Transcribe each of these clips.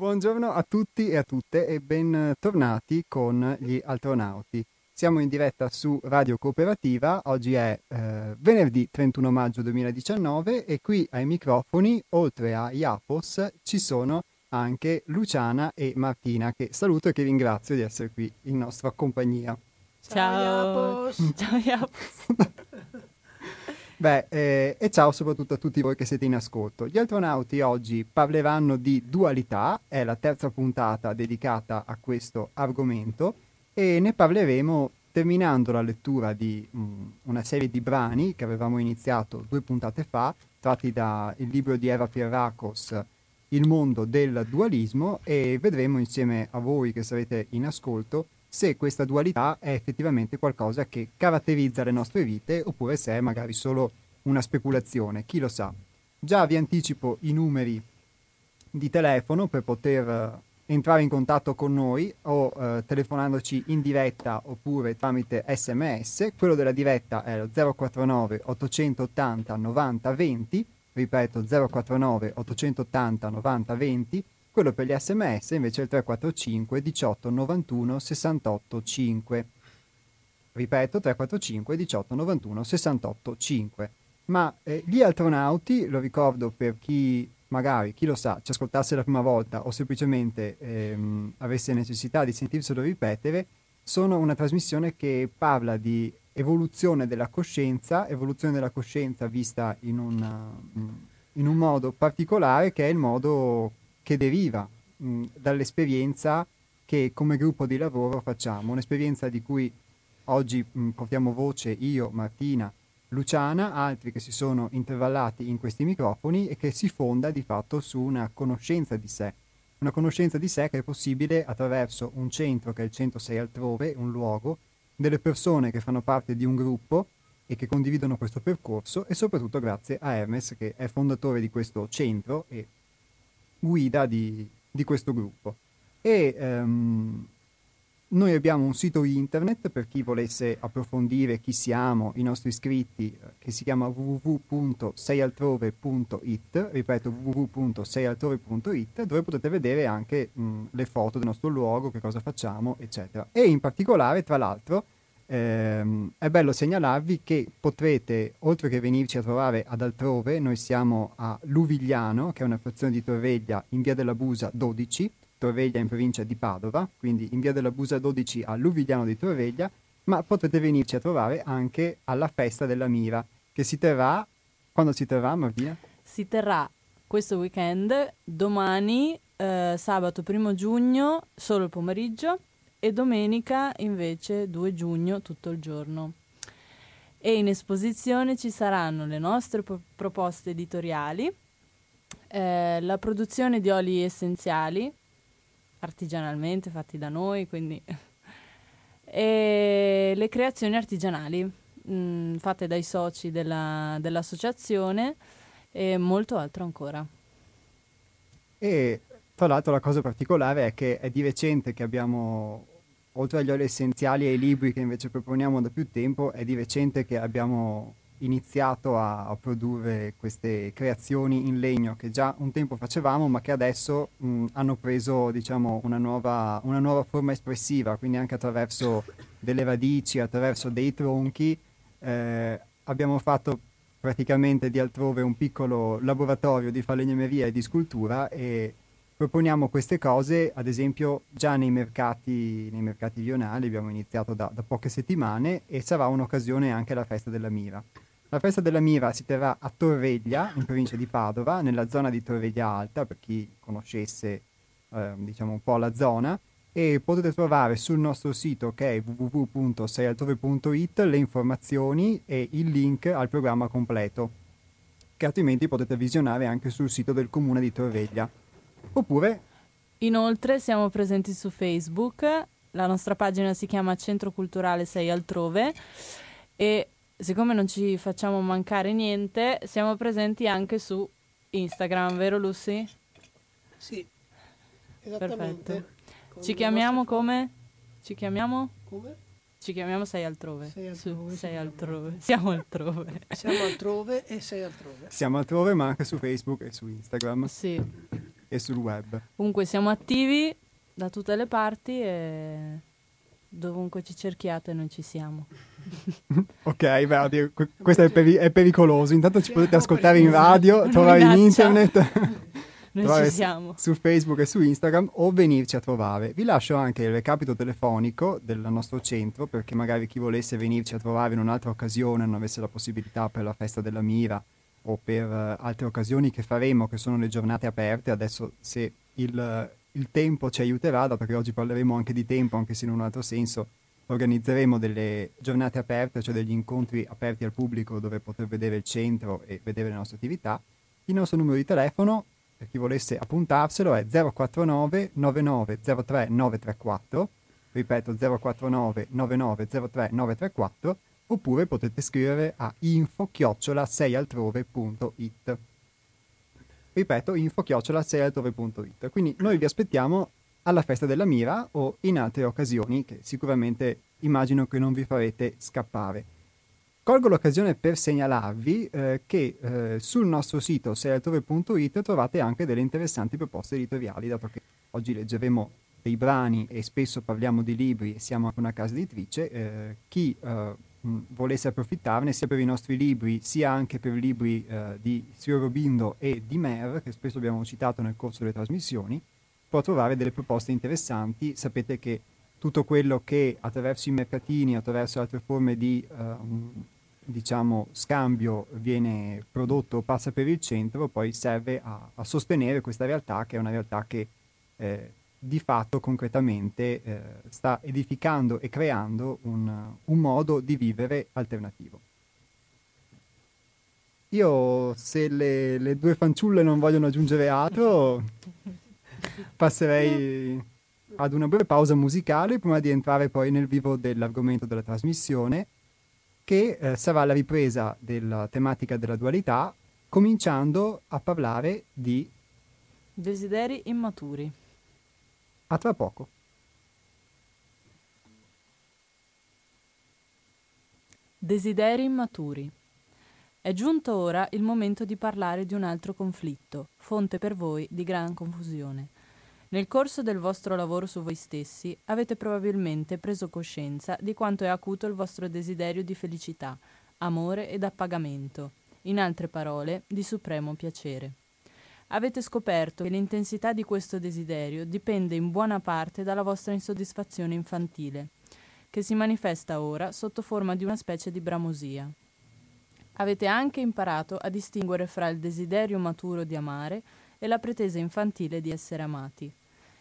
Buongiorno a tutti e a tutte e bentornati con gli Altronauti. Siamo in diretta su Radio Cooperativa, oggi è eh, venerdì 31 maggio 2019 e qui ai microfoni, oltre a Iapos, ci sono anche Luciana e Martina che saluto e che ringrazio di essere qui in nostra compagnia. Ciao, Ciao Iapos. Beh, eh, e ciao soprattutto a tutti voi che siete in ascolto. Gli astronauti oggi parleranno di dualità, è la terza puntata dedicata a questo argomento e ne parleremo terminando la lettura di mh, una serie di brani che avevamo iniziato due puntate fa, tratti dal libro di Eva Pierracos, Il mondo del dualismo, e vedremo insieme a voi che sarete in ascolto se questa dualità è effettivamente qualcosa che caratterizza le nostre vite oppure se è magari solo una speculazione, chi lo sa. Già vi anticipo i numeri di telefono per poter eh, entrare in contatto con noi o eh, telefonandoci in diretta oppure tramite sms. Quello della diretta è lo 049 880 90 20, ripeto 049 880 90 20 quello per gli sms invece è il 345 18 91 68 5. Ripeto 345 18 91 68 5. Ma eh, gli astronauti, lo ricordo per chi magari, chi lo sa, ci ascoltasse la prima volta o semplicemente ehm, avesse necessità di sentirselo ripetere, sono una trasmissione che parla di evoluzione della coscienza, evoluzione della coscienza vista in, una, in un modo particolare che è il modo che deriva mh, dall'esperienza che come gruppo di lavoro facciamo, un'esperienza di cui oggi mh, portiamo voce io, Martina, Luciana, altri che si sono intervallati in questi microfoni e che si fonda di fatto su una conoscenza di sé, una conoscenza di sé che è possibile attraverso un centro che è il centro 6 altrove, un luogo, delle persone che fanno parte di un gruppo e che condividono questo percorso e soprattutto grazie a Hermes che è fondatore di questo centro e guida di, di questo gruppo. E um, noi abbiamo un sito internet per chi volesse approfondire chi siamo, i nostri iscritti, che si chiama www.seialtrove.it, ripeto www.seialtrove.it, dove potete vedere anche mh, le foto del nostro luogo, che cosa facciamo, eccetera. E in particolare, tra l'altro, ehm, è bello segnalarvi che potrete, oltre che venirci a trovare ad altrove, noi siamo a Luvigliano, che è una frazione di Torveglia, in via della Busa 12, Torveglia in provincia di Padova, quindi in via della Busa 12 a Luvigliano di Torveglia, ma potrete venirci a trovare anche alla festa della Mira, che si terrà, quando si terrà Martina? Si terrà questo weekend, domani, eh, sabato 1 giugno, solo il pomeriggio, e domenica invece 2 giugno tutto il giorno. E in esposizione ci saranno le nostre pro- proposte editoriali, eh, la produzione di oli essenziali, artigianalmente fatti da noi, quindi e le creazioni artigianali mh, mm, fatte dai soci della, dell'associazione e molto altro ancora. E tra l'altro la cosa particolare è che è di recente che abbiamo oltre agli oli essenziali e ai libri che invece proponiamo da più tempo, è di recente che abbiamo iniziato a, a, produrre queste creazioni in legno che già un tempo facevamo ma che adesso mh, hanno preso diciamo, una, nuova, una, nuova, forma espressiva, quindi anche attraverso delle radici, attraverso dei tronchi. Eh, abbiamo fatto praticamente di altrove un piccolo laboratorio di falegnameria e di scultura e proponiamo queste cose, ad esempio, già nei mercati, nei mercati rionali, abbiamo iniziato da, da, poche settimane e sarà un'occasione anche alla festa della Mira. La festa della Mira si terrà a Torreglia, in provincia di Padova, nella zona di Torreglia Alta, per chi conoscesse eh, diciamo un po' la zona, e potete trovare sul nostro sito che è www.seialtrove.it le informazioni e il link al programma completo, che altrimenti potete visionare anche sul sito del comune di Torreglia. Oppure... Inoltre siamo presenti su Facebook, la nostra pagina si chiama Centro Culturale Sei Altrove e siccome non ci facciamo mancare niente, siamo presenti anche su Instagram, vero Lucy? Sì, esattamente. Perfetto. Ci chiamiamo come? Ci chiamiamo? Come? Ci chiamiamo Sei Altrove. Sei altrove. Su, sei altrove. Siamo altrove. Siamo altrove e sei altrove. Siamo altrove ma anche su Facebook e su Instagram. Sì. E sul web. Comunque siamo attivi da tutte le parti e dovunque ci cerchiate noi ci siamo. ok, beh, questo è, peri- è, pericoloso. Intanto ci potete ascoltare in radio, trovare in internet. Noi ci siamo. Su Facebook e su Instagram o venirci a trovare. Vi lascio anche il recapito telefonico del nostro centro perché magari chi volesse venirci a trovare in un'altra occasione non avesse la possibilità per la festa della Mira o per uh, altre occasioni che faremo, che sono le giornate aperte. Adesso se il, il tempo ci aiuterà, dato che oggi parleremo anche di tempo, anche se in un altro senso, organizzeremo delle giornate aperte, cioè degli incontri aperti al pubblico dove poter vedere il centro e vedere le nostre attività. Il nostro numero di telefono per chi volesse appuntarselo è 049 9903 934, ripeto 049 9903 934, oppure potete scrivere a info chiocciola 6altrove.it. Ripeto, info chiocciola 6altrove.it. Quindi noi vi aspettiamo alla festa della Mira o in altre occasioni che sicuramente immagino che non vi farete scappare. Colgo l'occasione per segnalarvi eh, che eh, sul nostro sito sealtrove.it trovate anche delle interessanti proposte editoriali, dato che oggi leggeremo dei brani e spesso parliamo di libri e siamo anche una casa editrice. Eh, chi eh, volesse approfittarne sia per i nostri libri sia anche per i libri eh, di Sio Robindo e di Mer, che spesso abbiamo citato nel corso delle trasmissioni, può trovare delle proposte interessanti. Sapete che tutto quello che attraverso i mercatini, attraverso altre forme di uh, diciamo, scambio viene prodotto, passa per il centro, poi serve a, a sostenere questa realtà che è una realtà che eh, di fatto concretamente eh, sta edificando e creando un, un modo di vivere alternativo. Io, se le, le, due fanciulle non vogliono aggiungere altro, passerei ad una breve pausa musicale prima di entrare poi nel vivo dell'argomento della trasmissione, che eh, sarà la ripresa della tematica della dualità, cominciando a parlare di desideri immaturi. A tra poco. Desideri immaturi. È giunto ora il momento di parlare di un altro conflitto, fonte per voi di gran confusione nel corso del vostro lavoro su voi stessi avete probabilmente preso coscienza di quanto è acuto il vostro desiderio di felicità, amore ed appagamento, in altre parole, di supremo piacere. Avete scoperto che l'intensità di questo desiderio dipende in buona parte dalla vostra insoddisfazione infantile, che si manifesta ora sotto forma di una specie di bramosia. Avete anche imparato a distinguere fra il desiderio maturo di amare e la pretesa infantile di essere amati.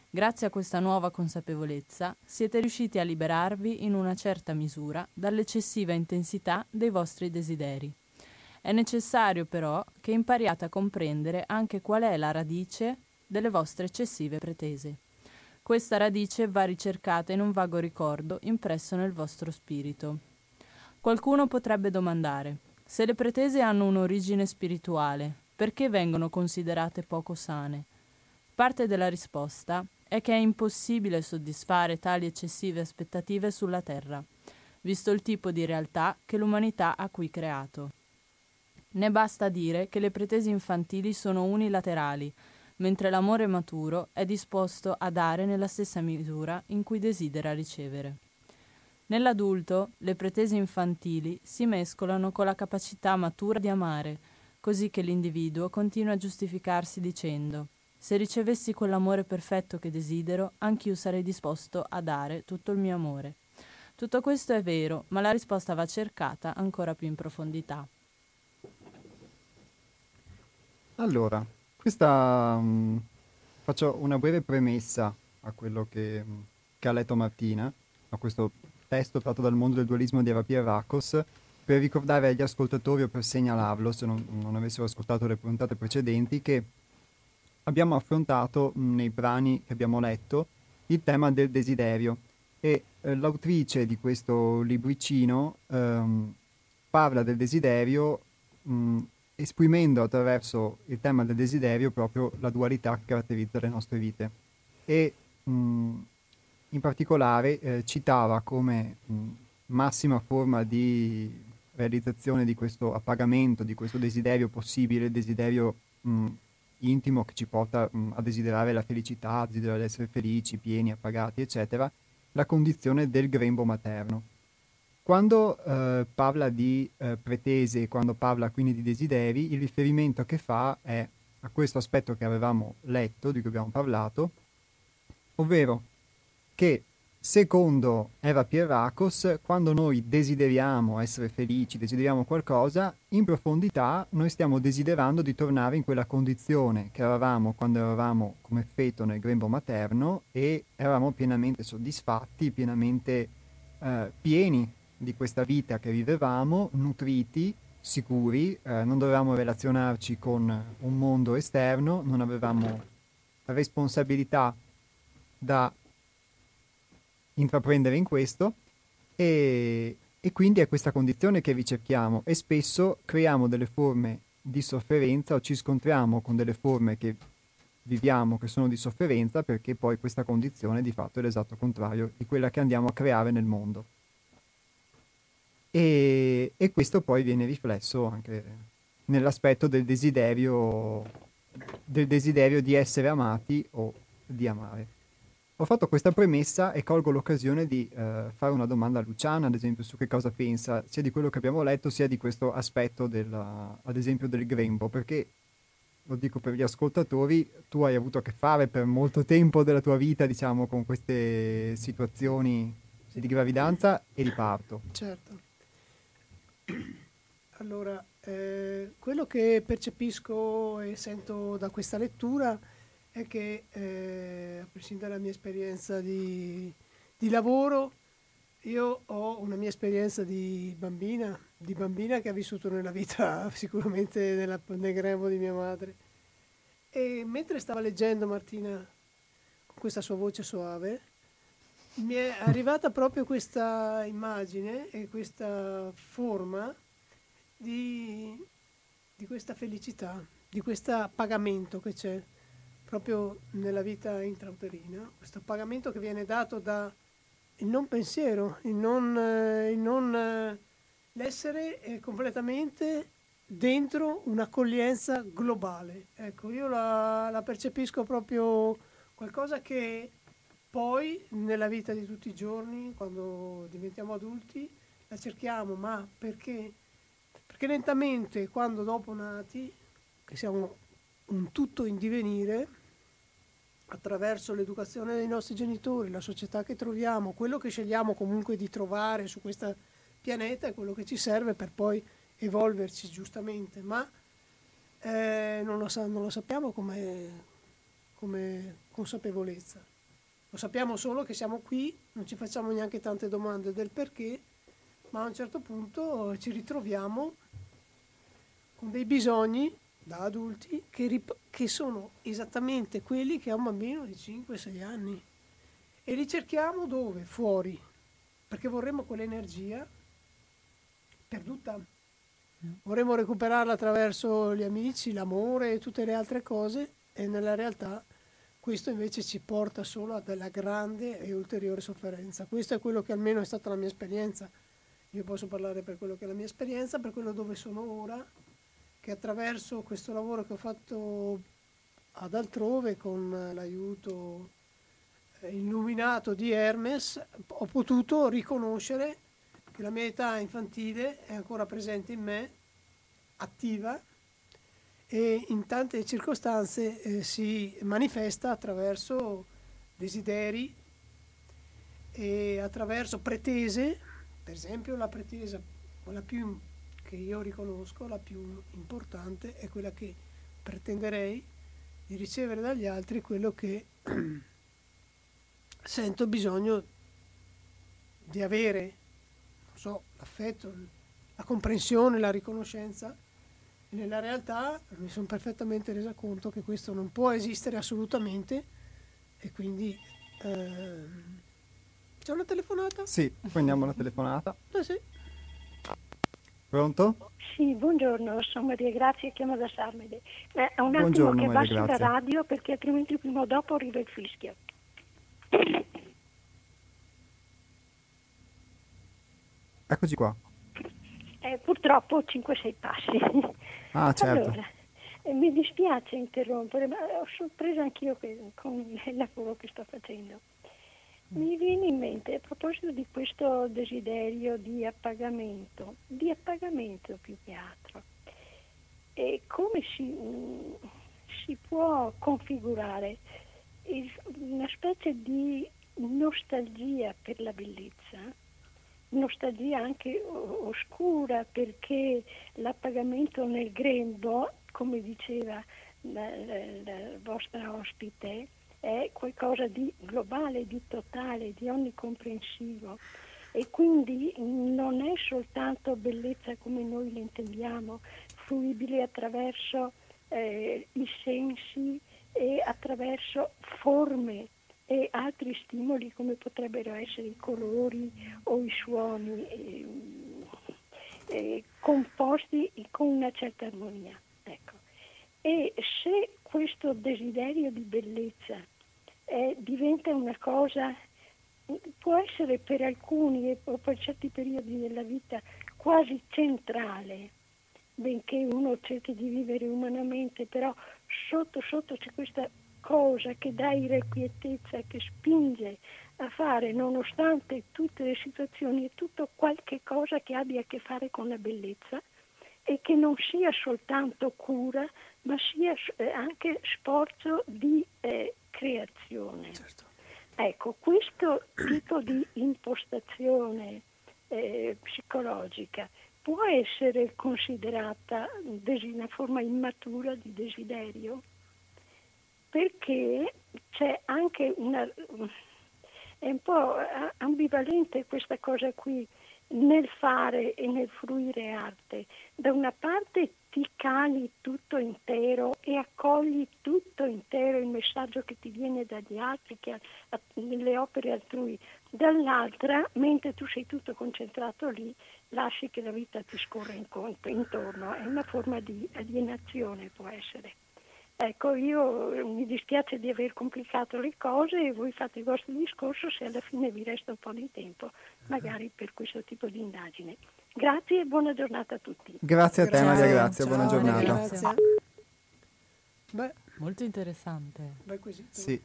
Grazie a questa nuova consapevolezza siete riusciti a liberarvi in una certa misura dall'eccessiva intensità dei vostri desideri. È necessario però che impariate a comprendere anche qual è la radice delle vostre eccessive pretese. Questa radice va ricercata in un vago ricordo impresso nel vostro spirito. Qualcuno potrebbe domandare, se le pretese hanno un'origine spirituale, perché vengono considerate poco sane? Parte della risposta è che è impossibile soddisfare tali eccessive aspettative sulla Terra, visto il tipo di realtà che l'umanità ha qui creato. Ne basta dire che le pretese infantili sono unilaterali, mentre l'amore maturo è disposto a dare nella stessa misura in cui desidera ricevere. Nell'adulto le pretese infantili si mescolano con la capacità matura di amare, così che l'individuo continua a giustificarsi dicendo se ricevessi quell'amore perfetto che desidero, anch'io sarei disposto a dare tutto il mio amore. Tutto questo è vero, ma la risposta va cercata ancora più in profondità. Allora, questa um, faccio una breve premessa a quello che, che, ha letto Martina, a questo testo tratto dal mondo del dualismo di Arapia Racos, per ricordare agli ascoltatori o per segnalarlo, se non, non avessero ascoltato le puntate precedenti, che abbiamo affrontato mh, nei brani che abbiamo letto il tema del desiderio. E eh, l'autrice di questo libricino ehm, parla del desiderio mh, esprimendo attraverso il tema del desiderio proprio la dualità che caratterizza le nostre vite e mh, in particolare eh, citava come massima forma di realizzazione di questo appagamento, di questo desiderio possibile, desiderio intimo che ci porta mh, a desiderare la felicità, a desiderare essere felici, pieni, appagati, eccetera, la condizione del grembo materno. Quando eh, parla di eh, pretese, quando parla quindi di desideri, il riferimento che fa è a questo aspetto che avevamo letto, di cui abbiamo parlato, ovvero che secondo Eva Pierracos, quando noi desideriamo essere felici, desideriamo qualcosa, in profondità noi stiamo desiderando di tornare in quella condizione che eravamo quando eravamo come feto nel grembo materno e eravamo pienamente soddisfatti, pienamente eh, pieni di questa vita che vivevamo, nutriti, sicuri, eh, non dovevamo relazionarci con un mondo esterno, non avevamo responsabilità da intraprendere in questo e, e quindi è questa condizione che ricerchiamo e spesso creiamo delle forme di sofferenza o ci scontriamo con delle forme che viviamo che sono di sofferenza perché poi questa condizione di fatto è l'esatto contrario di quella che andiamo a creare nel mondo. E, e questo poi viene riflesso anche nell'aspetto del desiderio, del desiderio di essere amati o di amare. Ho fatto questa premessa e colgo l'occasione di eh, fare una domanda a Luciana, ad esempio, su che cosa pensa sia di quello che abbiamo letto, sia di questo aspetto, della, ad esempio, del grembo, perché, lo dico per gli ascoltatori, tu hai avuto a che fare per molto tempo della tua vita, diciamo, con queste situazioni di gravidanza e di parto. Certo. Allora, eh, quello che percepisco e sento da questa lettura è che, eh, a prescindere dalla mia esperienza di, di, lavoro, io ho una mia esperienza di bambina, di bambina che ha vissuto nella vita sicuramente nella, nel grembo di mia madre. E mentre stava leggendo Martina con questa sua voce soave, mi è arrivata proprio questa immagine e questa forma di, di questa felicità, di questo appagamento che c'è proprio nella vita intrauterina, questo appagamento che viene dato da il non pensiero, il non, il non l'essere è completamente dentro un'accoglienza globale. Ecco, io la, la percepisco proprio qualcosa che poi nella vita di tutti i giorni, quando diventiamo adulti, la cerchiamo, ma perché? Perché lentamente, quando dopo nati, che siamo un tutto in divenire, attraverso l'educazione dei nostri genitori, la società che troviamo, quello che scegliamo comunque di trovare su questo pianeta è quello che ci serve per poi evolverci giustamente, ma eh, non, lo sa- non, lo sappiamo come, come consapevolezza. Lo sappiamo solo che siamo qui, non ci facciamo neanche tante domande del perché, ma a un certo punto ci ritroviamo con dei bisogni da adulti che, rip- che sono esattamente quelli che ha un bambino di 5-6 anni. E li cerchiamo dove? Fuori, perché vorremmo quell'energia perduta. Vorremmo recuperarla attraverso gli amici, l'amore e tutte le altre cose e nella realtà questo invece ci porta solo a della grande e ulteriore sofferenza. Questo è quello che almeno è stata la mia esperienza. Io posso parlare per quello che è la mia esperienza, per quello dove sono ora, che attraverso questo lavoro che ho fatto ad altrove con l'aiuto eh, illuminato di Hermes, ho potuto riconoscere che la mia età infantile è ancora presente in me, attiva, e in tante circostanze eh, si manifesta attraverso desideri e attraverso pretese, per esempio la pretesa, quella più che io riconosco, la più importante, è quella che pretenderei di ricevere dagli altri quello che sento bisogno di avere, non so, l'affetto, la comprensione, la riconoscenza nella realtà mi sono perfettamente resa conto che questo non può esistere assolutamente e quindi eh, c'è una telefonata? Sì, prendiamo la telefonata. Ah, sì. Pronto? Sì, buongiorno, sono Maria Grazia, chiamo da Sarmede. Eh, un attimo buongiorno, che passi la radio perché altrimenti prima o dopo arriva il fischio. Eccoci qua. Eh, purtroppo 5-6 passi. Ah, certo. Allora, E mi dispiace interrompere, ma ho sorpresa anch'io con il lavoro che sto facendo. Mi viene in mente, a proposito di questo desiderio di appagamento, di appagamento più che altro, e come si, si può configurare una specie di nostalgia per la bellezza, nostalgia anche oscura perché l'appagamento nel grembo, come diceva la, la, la vostra ospite, è qualcosa di globale, di totale, di onnicomprensivo. E quindi non è soltanto bellezza come noi l'intendiamo, fruibile attraverso eh, i sensi e attraverso forme e altri stimoli come potrebbero essere i colori o i suoni eh, eh, composti con una certa armonia. Ecco. E se questo desiderio di bellezza eh, diventa una cosa, può essere per alcuni o per certi periodi della vita quasi centrale, benché uno cerchi di vivere umanamente, però sotto sotto c'è questa cosa che dà irrequietezza, che spinge a fare, nonostante tutte le situazioni e tutto qualche cosa che abbia a che fare con la bellezza e che non sia soltanto cura, ma sia eh, anche sforzo di eh, creazione. Certo. Ecco, questo tipo di impostazione eh, psicologica può essere considerata una forma immatura di desiderio? Perché c'è anche una... è un po' ambivalente questa cosa qui nel fare e nel fruire arte. Da una parte ti cali tutto intero e accogli tutto intero il messaggio che ti viene dagli altri, che, nelle opere altrui, dall'altra, mentre tu sei tutto concentrato lì, lasci che la vita ti scorra intorno. È una forma di alienazione, può essere. Ecco, io mi dispiace di aver complicato le cose e voi fate il vostro discorso se alla fine vi resta un po' di tempo, magari per questo tipo di indagine. Grazie e buona giornata a tutti. Grazie a te Maria, grazie, Ciao, buona giornata. Grazie. Beh, Molto interessante. Beh, così. Sì.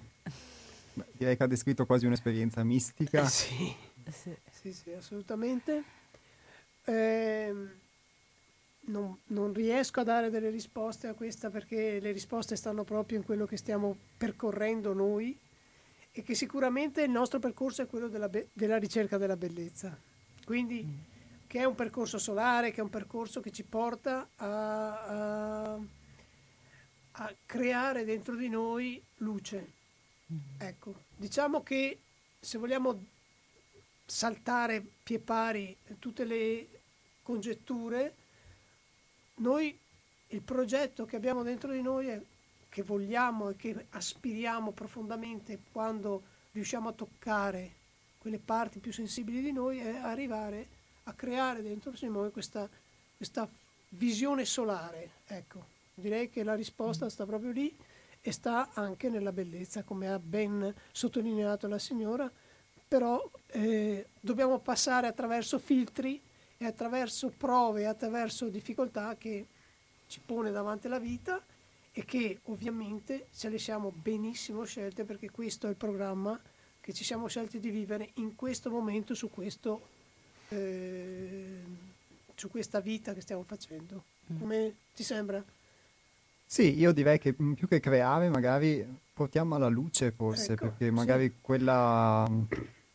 Beh, direi che ha descritto quasi un'esperienza mistica. Eh sì. sì. sì, sì, assolutamente. Ehm non, non, riesco a dare delle risposte a questa perché le risposte stanno proprio in quello che stiamo percorrendo noi e che sicuramente il nostro percorso è quello della, be- della ricerca della bellezza. Quindi mm. che è un percorso solare, che è un percorso che ci porta a, a, a creare dentro di noi luce. Mm. Ecco, diciamo che se vogliamo saltare pie pari tutte le congetture, noi il progetto che abbiamo dentro di noi è che vogliamo e che aspiriamo profondamente quando riusciamo a toccare quelle parti più sensibili di noi è arrivare a creare dentro di noi questa, questa visione solare. Ecco, direi che la risposta sta proprio lì e sta anche nella bellezza, come ha ben sottolineato la signora, però eh, dobbiamo passare attraverso filtri e attraverso prove, attraverso difficoltà che ci pone davanti la vita e che ovviamente ce le siamo benissimo scelte perché questo è il programma che ci siamo scelti di vivere in questo momento su, questo, eh, su questa vita che stiamo facendo. Mm. Come ti sembra? Sì, io direi che più che creare magari portiamo alla luce forse, ecco, perché magari sì. quella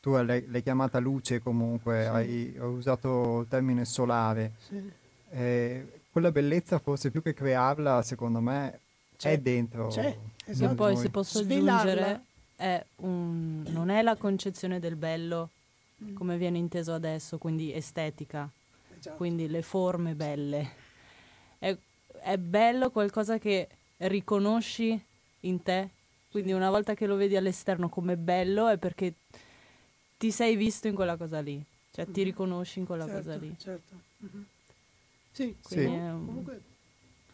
tu l'hai, l'hai chiamata luce comunque, sì. hai, hai, usato il termine solare. Sì. Eh, quella bellezza forse più che crearla, secondo me, c'è, è dentro. C'è, esatto. E poi se posso aggiungere, è un, non è la concezione del bello mm. come viene inteso adesso, quindi estetica, esatto. quindi le forme belle. È, è bello qualcosa che riconosci in te, quindi sì. una volta che lo vedi all'esterno come bello è perché ti sei visto in quella cosa lì, cioè mm-hmm. ti riconosci in quella certo, cosa lì. Certo. Mm-hmm. Sì, sì. Un... comunque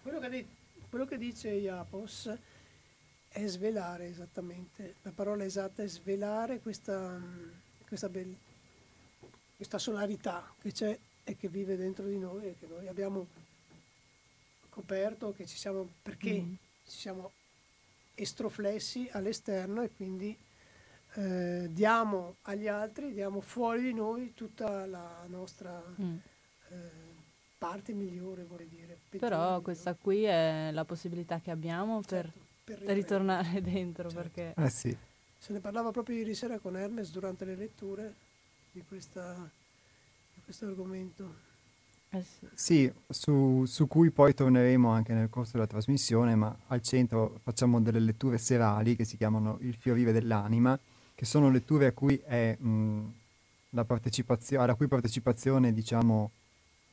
quello che, di- quello che dice Iapos è svelare esattamente, la parola esatta è svelare questa, questa, be- questa solarità che c'è e che vive dentro di noi e che noi abbiamo scoperto che ci siamo, perché Mm. ci siamo estroflessi all'esterno e quindi eh, diamo agli altri, diamo fuori di noi tutta la nostra Mm. eh, parte migliore, vorrei dire. Però migliore. questa qui è la possibilità che abbiamo per Certo, per riprendere. ritornare dentro Certo. perché Eh sì. Se ne parlava proprio ieri sera con Hermes durante le letture di, questa, di questo argomento. eh sì. Sì, su, su cui poi torneremo anche nel corso della trasmissione, ma al centro facciamo delle letture serali che si chiamano Il fiorire dell'anima, che sono letture a cui è, mh, alla cui partecipazione diciamo,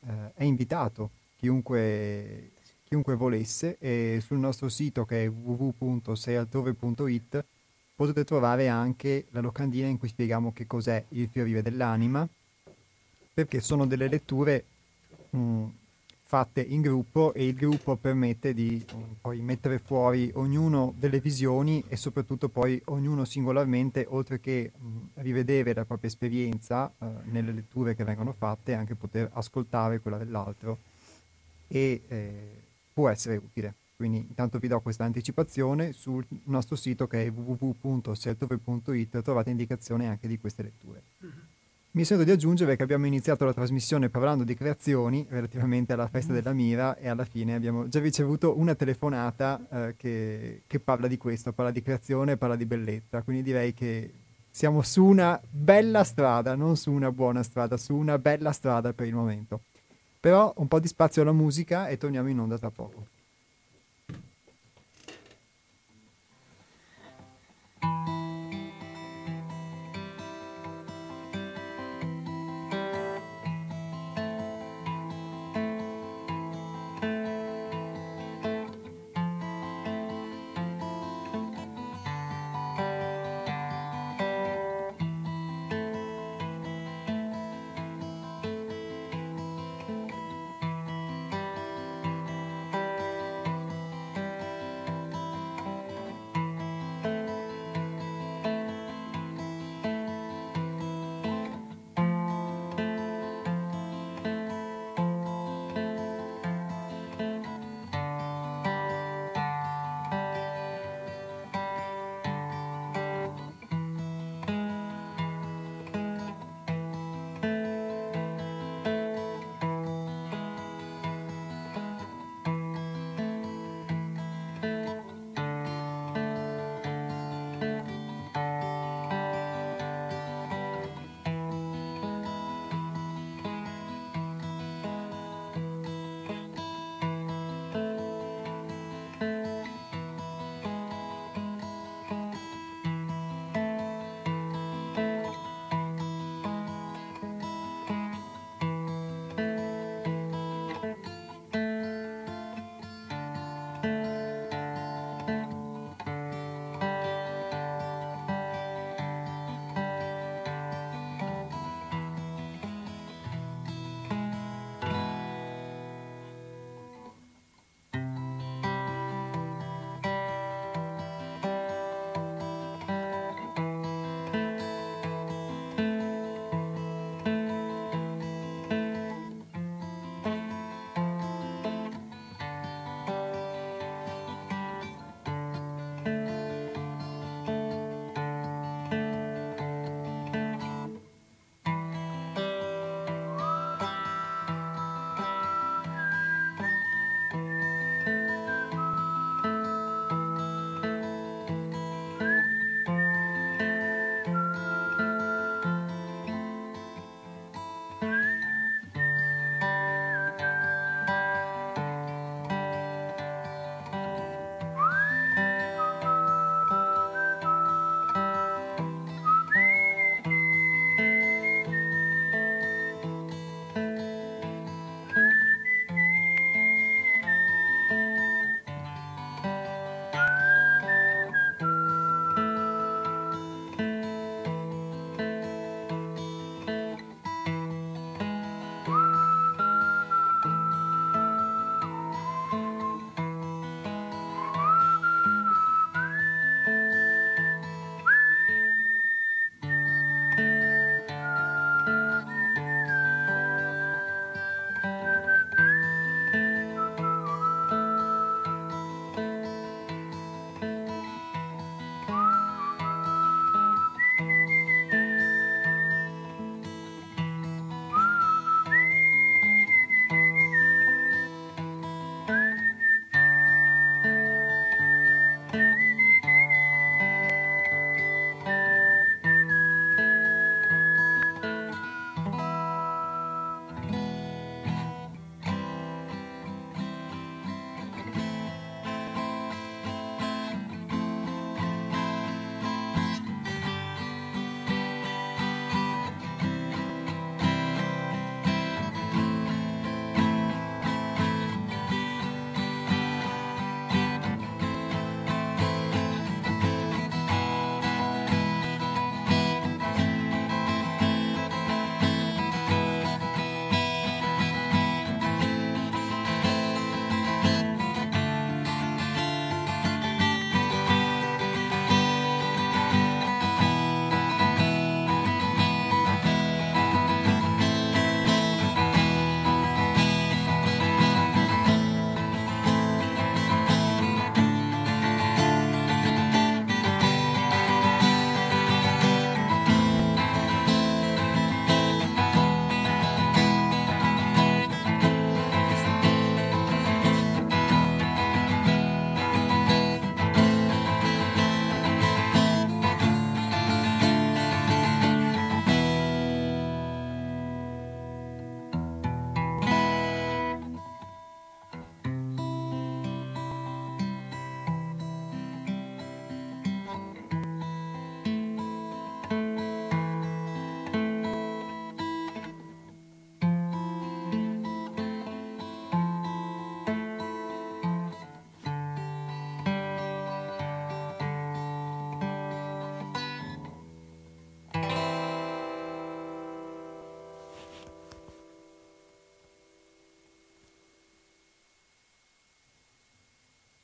eh, è invitato chiunque, chiunque volesse. E sul nostro sito che è www.seialtrove.it potete trovare anche la locandina in cui spieghiamo che cos'è il fiorire dell'anima, perché sono delle letture mh, fatte in gruppo e il gruppo permette di mh, poi mettere fuori ognuno delle visioni e soprattutto poi ognuno singolarmente, oltre che mh, rivedere la propria esperienza eh, nelle letture che vengono fatte, anche poter ascoltare quella dell'altro e eh, può essere utile. Quindi intanto vi do questa anticipazione sul nostro sito che è www.seltove.it trovate indicazione anche di queste letture. Mi sento di aggiungere che abbiamo iniziato la trasmissione parlando di creazioni relativamente alla festa della mira e alla fine abbiamo già ricevuto una telefonata eh, che, che parla di questo, parla di creazione, parla di bellezza, quindi direi che siamo su una bella strada, non su una buona strada, su una bella strada per il momento. Però un po' di spazio alla musica e torniamo in onda tra poco.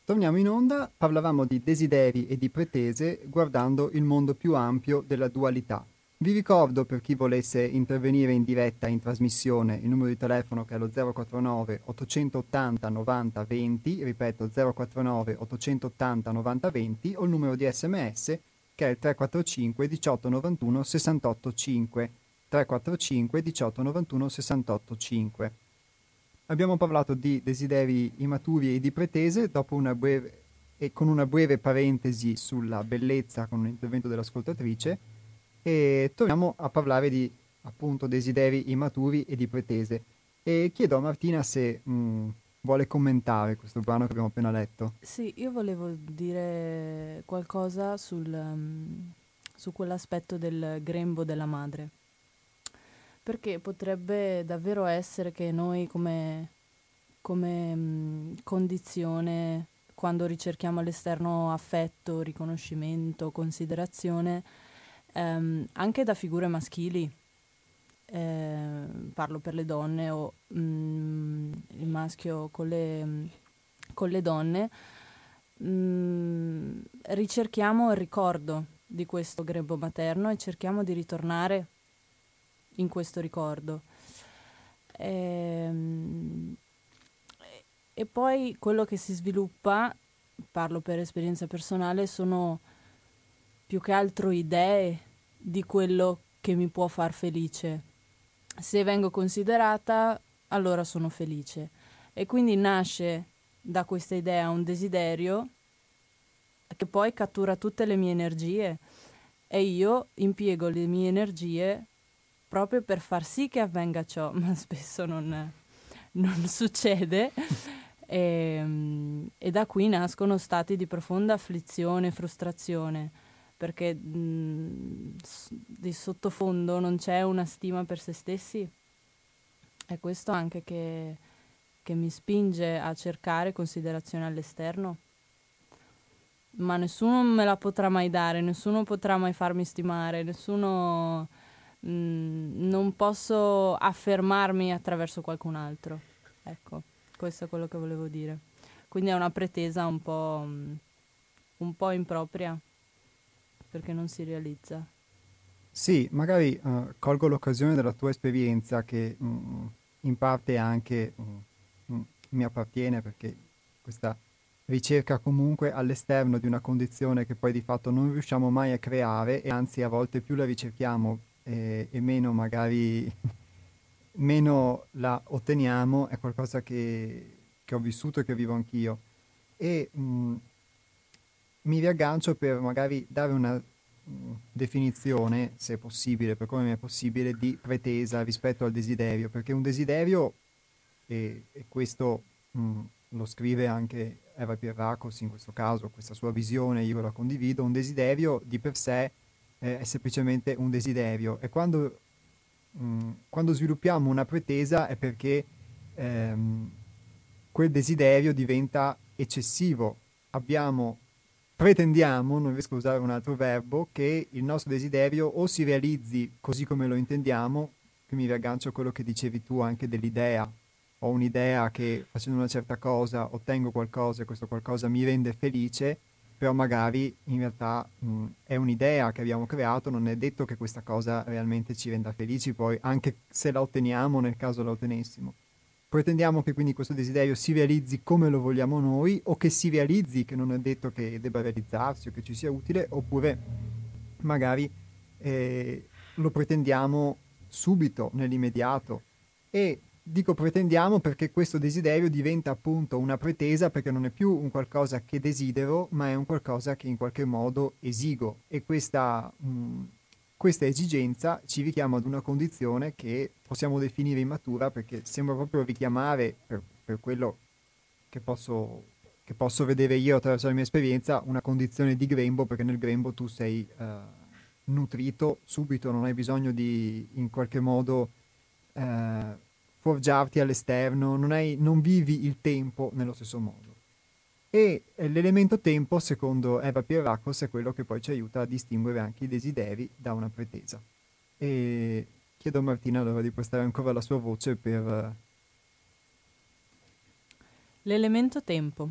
Torniamo in onda, parlavamo di desideri e di pretese guardando il mondo più ampio della dualità. Vi ricordo per chi volesse intervenire in diretta in trasmissione il numero di telefono che è lo 049 880 90 20, ripeto 049 880 90 20 o il numero di sms che è il 345 18 91 68 5 345 18 91 68 5. Abbiamo parlato di desideri immaturi e di pretese una breve e con una breve parentesi sulla bellezza con un intervento dell'ascoltatrice e torniamo a parlare di appunto desideri immaturi e di pretese. E chiedo a Martina se mh, mm, vuole commentare questo brano che abbiamo appena letto. Sì, io volevo dire qualcosa sul, um, su quell'aspetto del grembo della madre. Perché potrebbe davvero essere che noi come, come mm, condizione, quando ricerchiamo all'esterno affetto, riconoscimento, considerazione, ehm, anche da figure maschili, eh, parlo per le donne o mh, mm, il maschio con le, con le donne, mh, mm, ricerchiamo il ricordo di questo grembo materno e cerchiamo di ritornare in questo ricordo. E, ehm, e poi quello che si sviluppa, parlo per esperienza personale, sono più che altro idee di quello che mi può far felice. Se vengo considerata, allora sono felice. E quindi nasce da questa idea un desiderio che poi cattura tutte le mie energie e io impiego le mie energie proprio per far sì che avvenga ciò, ma spesso non, non succede. E, ehm, e, da qui nascono stati di profonda afflizione, frustrazione perché mh, di sottofondo non c'è una stima per se stessi. È questo anche che, che mi spinge a cercare considerazione all'esterno. Ma nessuno me la potrà mai dare, nessuno potrà mai farmi stimare, nessuno... Mh, non posso affermarmi attraverso qualcun altro. Ecco, questo è quello che volevo dire. Quindi è una pretesa un po', un po impropria perché non si realizza. Sì, magari uh, colgo l'occasione della tua esperienza che mm, in parte anche mm, mi appartiene perché questa ricerca comunque all'esterno di una condizione che poi di fatto non riusciamo mai a creare e anzi a volte più la ricerchiamo eh, e meno magari meno la otteniamo è qualcosa che, che ho vissuto e che vivo anch'io. E mh, mi riaggancio per magari dare una mm, definizione, se è possibile, per come è possibile, di pretesa rispetto al desiderio, perché un desiderio, e, e questo mh, mm, lo scrive anche Eva Pierracos in questo caso, questa sua visione io la condivido, un desiderio di per sé eh, è semplicemente un desiderio. E quando, mh, mm, quando sviluppiamo una pretesa è perché ehm, quel desiderio diventa eccessivo, abbiamo pretendiamo, non riesco a usare un altro verbo, che il nostro desiderio o si realizzi così come lo intendiamo, qui mi riaggancio a quello che dicevi tu anche dell'idea, ho un'idea che facendo una certa cosa ottengo qualcosa e questo qualcosa mi rende felice, però magari in realtà mh, è un'idea che abbiamo creato, non è detto che questa cosa realmente ci renda felici, poi anche se la otteniamo nel caso la ottenessimo. Pretendiamo che quindi questo desiderio si realizzi come lo vogliamo noi o che si realizzi, che non è detto che debba realizzarsi o che ci sia utile, oppure magari eh, lo pretendiamo subito, nell'immediato. E dico pretendiamo perché questo desiderio diventa appunto una pretesa perché non è più un qualcosa che desidero, ma è un qualcosa che in qualche modo esigo. E questa... Mh, questa esigenza ci richiama ad una condizione che possiamo definire immatura perché sembra proprio richiamare, per, per quello che posso, che posso, vedere io attraverso la mia esperienza, una condizione di grembo perché nel grembo tu sei uh, nutrito subito, non hai bisogno di in qualche modo uh, forgiarti all'esterno, non, hai, non vivi il tempo nello stesso modo. E eh, l'elemento tempo, secondo Eva Pierracos, è quello che poi ci aiuta a distinguere anche i desideri da una pretesa. E chiedo a Martina allora di prestare ancora la sua voce per... L'elemento tempo.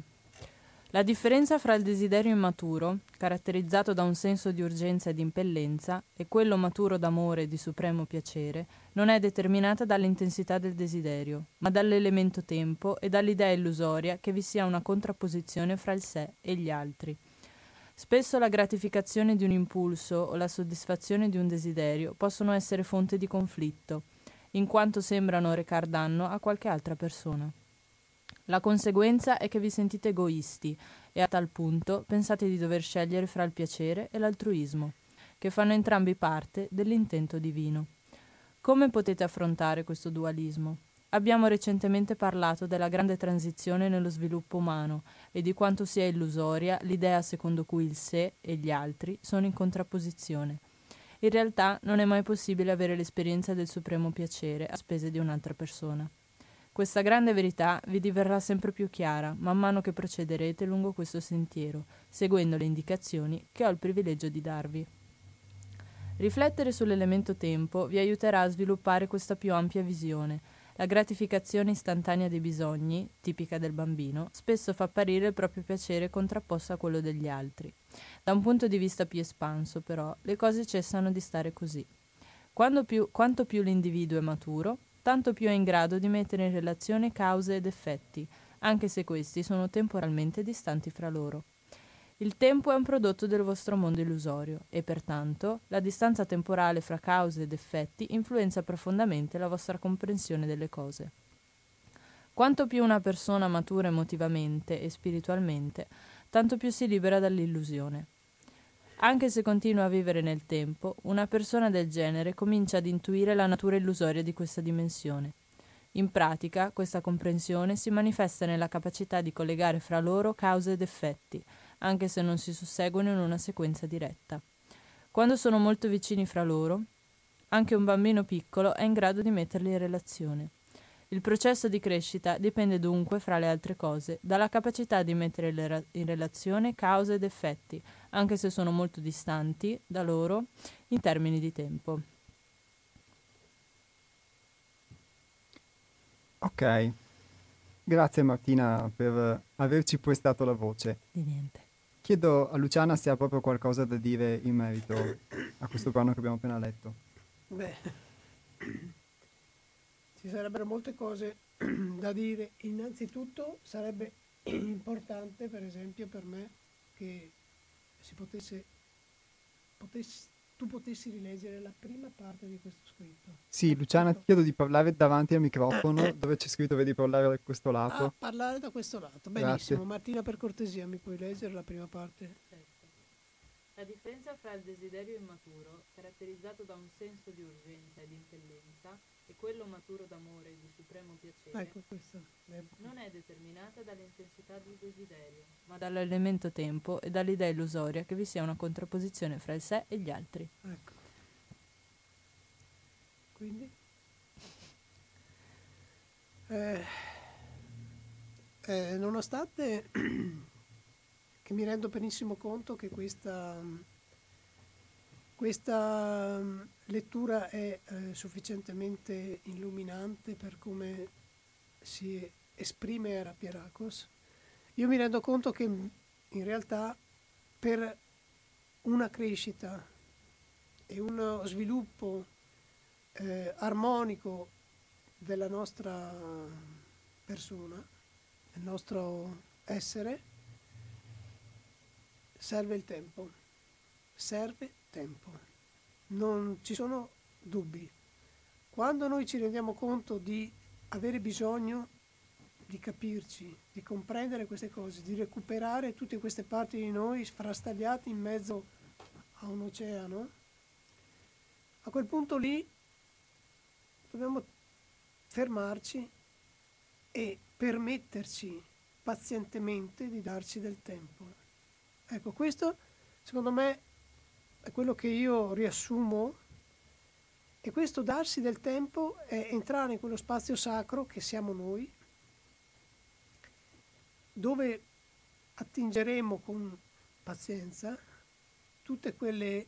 La differenza fra il desiderio immaturo, caratterizzato da un senso di urgenza e di impellenza, e quello maturo d'amore e di supremo piacere, non è determinata dall'intensità del desiderio, ma dall'elemento tempo e dall'idea illusoria che vi sia una contrapposizione fra il sé e gli altri. Spesso la gratificazione di un impulso o la soddisfazione di un desiderio possono essere fonte di conflitto, in quanto sembrano recar danno a qualche altra persona. La conseguenza è che vi sentite egoisti e a tal punto pensate di dover scegliere fra il piacere e l'altruismo, che fanno entrambi parte dell'intento divino. Come potete affrontare questo dualismo? Abbiamo recentemente parlato della grande transizione nello sviluppo umano e di quanto sia illusoria l'idea secondo cui il sé e gli altri sono in contrapposizione. In realtà non è mai possibile avere l'esperienza del supremo piacere a spese di un'altra persona. Questa grande verità vi diverrà sempre più chiara man mano che procederete lungo questo sentiero, seguendo le indicazioni che ho il privilegio di darvi. Riflettere sull'elemento tempo vi aiuterà a sviluppare questa più ampia visione. La gratificazione istantanea dei bisogni, tipica del bambino, spesso fa apparire il proprio piacere contrapposto a quello degli altri. Da un punto di vista più espanso, però, le cose cessano di stare così. Più, quanto più l'individuo è maturo, tanto più è in grado di mettere in relazione cause ed effetti, anche se questi sono temporalmente distanti fra loro. Il tempo è un prodotto del vostro mondo illusorio e pertanto la distanza temporale fra cause ed effetti influenza profondamente la vostra comprensione delle cose. Quanto più una persona matura emotivamente e spiritualmente, tanto più si libera dall'illusione. Anche se continua a vivere nel tempo, una persona del genere comincia ad intuire la natura illusoria di questa dimensione. In pratica, questa comprensione si manifesta nella capacità di collegare fra loro cause ed effetti, anche se non si susseguono in una sequenza diretta. Quando sono molto vicini fra loro, anche un bambino piccolo è in grado di metterli in relazione. Il processo di crescita dipende dunque, fra le altre cose, dalla capacità di mettere in relazione cause ed effetti, anche se sono molto distanti da loro in termini di tempo. Ok, grazie Martina per averci prestato la voce. Di niente. Chiedo a Luciana se ha proprio qualcosa da dire in merito a questo brano che abbiamo appena letto. Beh, ci sarebbero molte cose da dire. Innanzitutto sarebbe importante, per esempio, per me che si potesse, potessi, tu potessi rileggere la prima parte di questo scritto. Sì, Luciana, ti chiedo di parlare davanti al microfono dove c'è scritto vedi parlare da questo lato. Ah, parlare da questo lato. Benissimo. Grazie. Martina, per cortesia, mi puoi leggere la prima parte? La differenza fra il desiderio immaturo, caratterizzato da un senso di urgenza e di impellenza, e quello maturo d'amore e di supremo piacere, ecco, non è determinata dall'intensità del desiderio, ma dall'elemento tempo e dall'idea illusoria che vi sia una contrapposizione fra il sé e gli altri. Ecco. Quindi? Eh, eh, nonostante che mi rendo benissimo conto che questa, questa mm, lettura è eh, sufficientemente illuminante per come si esprime Era Pieracos. Io mi rendo conto che mm, in realtà per una crescita e uno sviluppo eh, armonico della nostra persona, del nostro essere, serve il tempo, serve tempo, non ci sono dubbi. Quando noi ci rendiamo conto di avere bisogno di capirci, di comprendere queste cose, di recuperare tutte queste parti di noi frastagliate in mezzo a un oceano, a quel punto lì dobbiamo fermarci e permetterci pazientemente di darci del tempo. Ecco, questo secondo me è quello che io riassumo e questo darsi del tempo è entrare in quello spazio sacro che siamo noi, dove attingeremo con pazienza tutte quelle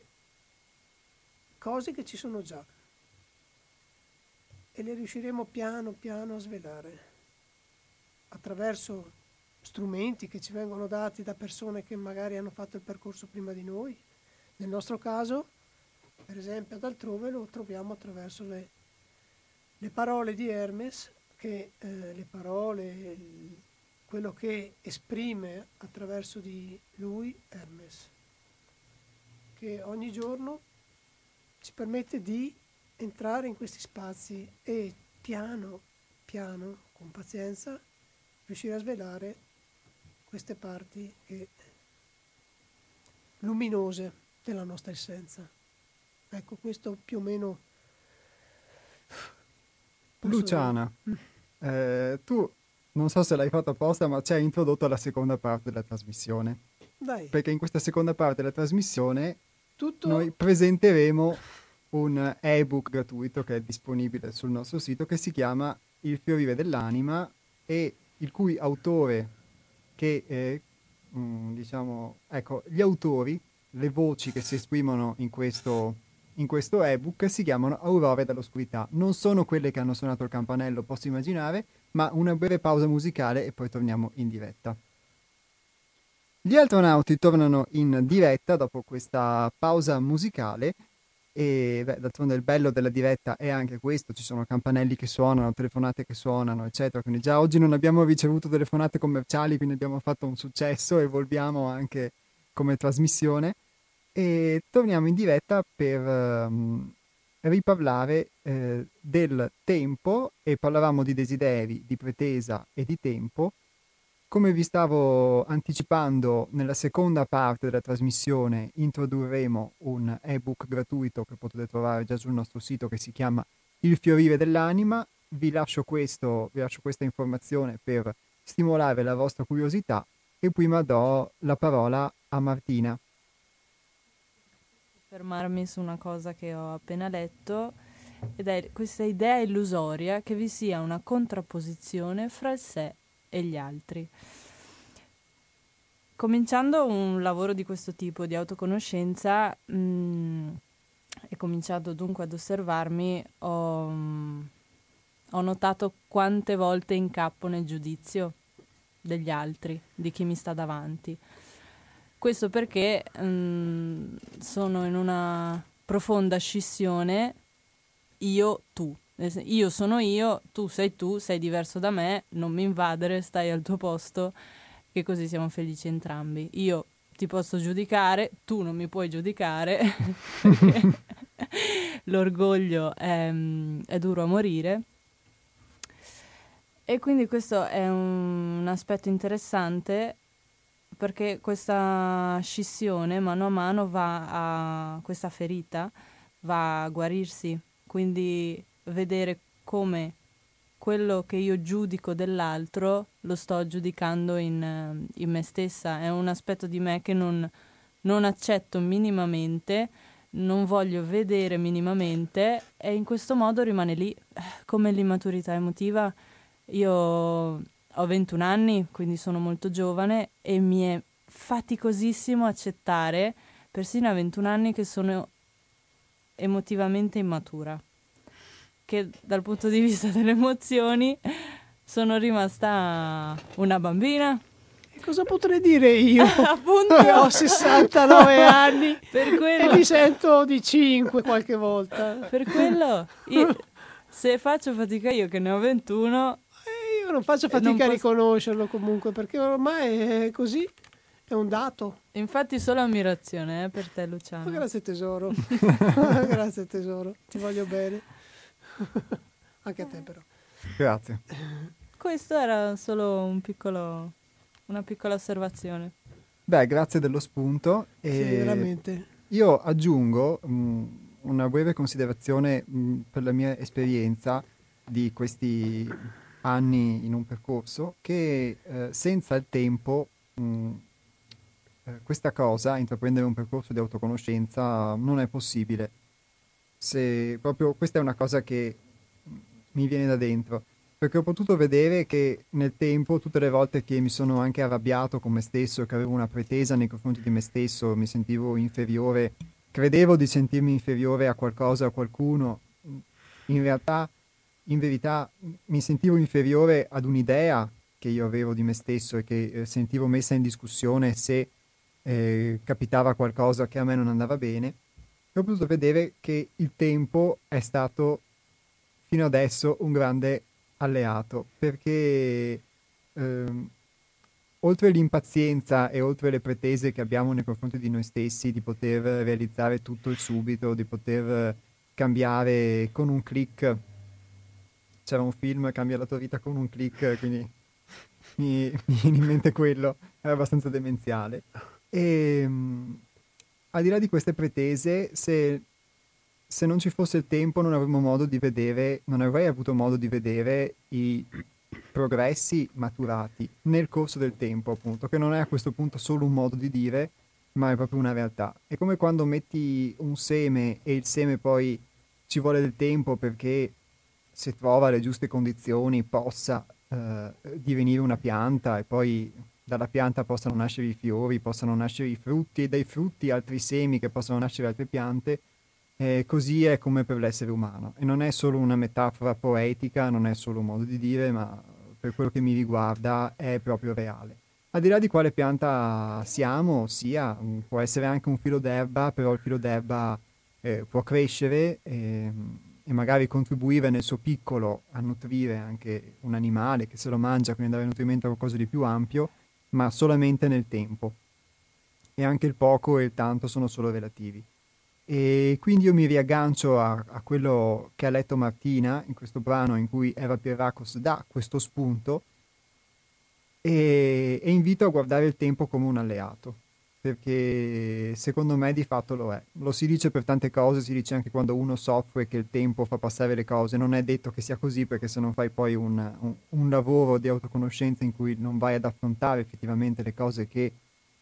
cose che ci sono già e le riusciremo piano piano a svelare attraverso strumenti che ci vengono dati da persone che magari hanno fatto il percorso prima di noi. Nel nostro caso, per esempio, ad altrove lo troviamo attraverso le, le parole di Hermes, che eh, le parole, quello che esprime attraverso di lui Hermes, che ogni giorno ci permette di entrare in questi spazi e piano, piano, con pazienza, riuscire a svelare queste parti che, luminose della nostra essenza. Ecco, questo più o meno... Luciana, eh, tu non so se l'hai fatto apposta, ma ci hai introdotto alla seconda parte della trasmissione. Dai. Perché in questa seconda parte della trasmissione Tutto... noi presenteremo un ebook gratuito che è disponibile sul nostro sito che si chiama Il fiorire dell'anima e il cui autore che eh, mh, diciamo ecco gli autori le voci che si esprimono in questo, in questo ebook si chiamano Aurore dall'oscurità. Non sono quelle che hanno suonato il campanello posso immaginare ma una breve pausa musicale e poi torniamo in diretta. Gli astronauti tornano in diretta dopo questa pausa musicale e beh, d'altronde il bello della diretta è anche questo, ci sono campanelli che suonano, telefonate che suonano, eccetera. Quindi già oggi non abbiamo ricevuto telefonate commerciali, quindi abbiamo fatto un successo, evolviamo anche come trasmissione. E torniamo in diretta per um, riparlare eh, del tempo e parlavamo di desideri, di pretesa e di tempo come vi stavo anticipando, nella seconda parte della trasmissione introdurremo un ebook gratuito che potete trovare già sul nostro sito che si chiama Il fiorire dell'anima. Vi lascio, questo, vi lascio questa informazione per stimolare la vostra curiosità e prima do la parola a Martina. Fermarmi su una cosa che ho appena letto ed è questa idea illusoria che vi sia una contrapposizione fra il sé e gli altri. Cominciando un lavoro di questo tipo, di autoconoscenza, mh, mm, e cominciato dunque ad osservarmi, ho, mm, ho notato quante volte incappo nel giudizio degli altri, di chi mi sta davanti. Questo perché mh, mm, sono in una profonda scissione io-tu. Io sono io, tu sei tu, sei diverso da me, non mi invadere, stai al tuo posto, che così siamo felici entrambi. Io ti posso giudicare, tu non mi puoi giudicare, l'orgoglio è, è, duro a morire. E quindi questo è un, aspetto interessante perché questa scissione mano a mano va a questa ferita va a guarirsi. Quindi vedere come quello che io giudico dell'altro lo sto giudicando in, in me stessa, è un aspetto di me che non, non accetto minimamente, non voglio vedere minimamente e in questo modo rimane lì come l'immaturità emotiva. Io ho 21 anni, quindi sono molto giovane e mi è faticosissimo accettare, persino a 21 anni, che sono emotivamente immatura che dal punto di vista delle emozioni sono rimasta una bambina. E cosa potrei dire io? Appunto. Ho 69 anni per quello... e mi sento di 5 qualche volta. Per quello, io, se faccio fatica io che ne ho 21... Eh, io non faccio fatica non a posso... riconoscerlo comunque perché ormai è così. È un dato. Infatti solo ammirazione eh, per te Luciano. Oh, grazie tesoro. grazie tesoro. Ti voglio bene. Anche a te però. Grazie. Questo era solo un piccolo, una piccola osservazione. Beh, grazie dello spunto. E sì, veramente. Io aggiungo mh, mm, una breve considerazione mh, mm, per la mia esperienza di questi anni in un percorso che eh, senza il tempo mh, mm, eh, questa cosa, intraprendere un percorso di autoconoscenza, non è possibile se proprio questa è una cosa che mi viene da dentro. Perché ho potuto vedere che nel tempo tutte le volte che mi sono anche arrabbiato con me stesso che avevo una pretesa nei confronti di me stesso mi sentivo inferiore credevo di sentirmi inferiore a qualcosa a qualcuno in realtà in verità mi sentivo inferiore ad un'idea che io avevo di me stesso e che eh, sentivo messa in discussione se eh, capitava qualcosa che a me non andava bene, ho potuto vedere che il tempo è stato fino adesso un grande alleato perché ehm, oltre l'impazienza e oltre le pretese che abbiamo nei confronti di noi stessi di poter realizzare tutto il subito, di poter cambiare con un click, c'era un film Cambia la tua vita con un click, quindi mi, mi viene in mente quello, era abbastanza demenziale. E um, al di là di queste pretese, se, se, non ci fosse il tempo non avremmo modo di vedere, non avrei avuto modo di vedere i progressi maturati nel corso del tempo, appunto, che non è a questo punto solo un modo di dire, ma è proprio una realtà. È come quando metti un seme e il seme poi ci vuole del tempo perché se trova le giuste condizioni possa eh, divenire una pianta e poi dalla pianta possano nascere i fiori, possano nascere i frutti e dai frutti altri semi che possono nascere altre piante. Eh, così è come per l'essere umano e non è solo una metafora poetica, non è solo un modo di dire, ma per quello che mi riguarda è proprio reale. Al di là di quale pianta siamo, sia, può essere anche un filo d'erba, però il filo d'erba eh, può crescere. Eh, e magari contribuire nel suo piccolo a nutrire anche un animale che se lo mangia, quindi dare nutrimento a qualcosa di più ampio, ma solamente nel tempo. E anche il poco e il tanto sono solo relativi. E quindi io mi riaggancio a, a quello che ha letto Martina in questo brano in cui Eva Pierracos dà questo spunto e, e invito a guardare il tempo come un alleato perché secondo me di fatto lo è. Lo si dice per tante cose, si dice anche quando uno soffre che il tempo fa passare le cose, non è detto che sia così perché se non fai poi un, un, un lavoro di autoconoscenza in cui non vai ad affrontare effettivamente le cose che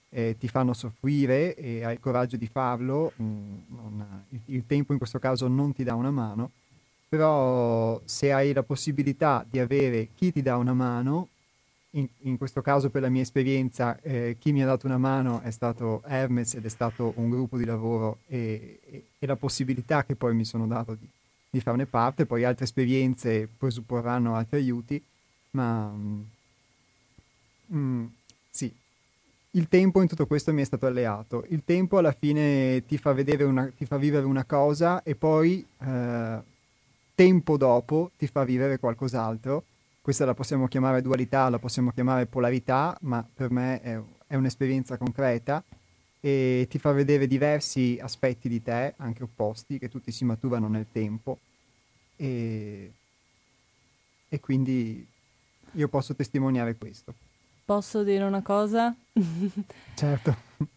eh, ti fanno soffrire e hai il coraggio di farlo, mh, mm, non, il, il tempo in questo caso non ti dà una mano, però se hai la possibilità di avere chi ti dà una mano, in, in, questo caso per la mia esperienza eh, chi mi ha dato una mano è stato Hermes ed è stato un gruppo di lavoro e, e, e la possibilità che poi mi sono dato di, di, farne parte, poi altre esperienze presupporranno altri aiuti, ma mm, mm, sì, il tempo in tutto questo mi è stato alleato. Il tempo alla fine ti fa, una, ti fa vivere una cosa e poi eh, tempo dopo ti fa vivere qualcos'altro questa la possiamo chiamare dualità, la possiamo chiamare polarità, ma per me è, è un'esperienza concreta e ti fa vedere diversi aspetti di te, anche opposti, che tutti si maturano nel tempo e, e quindi io posso testimoniare questo. Posso dire una cosa? certo.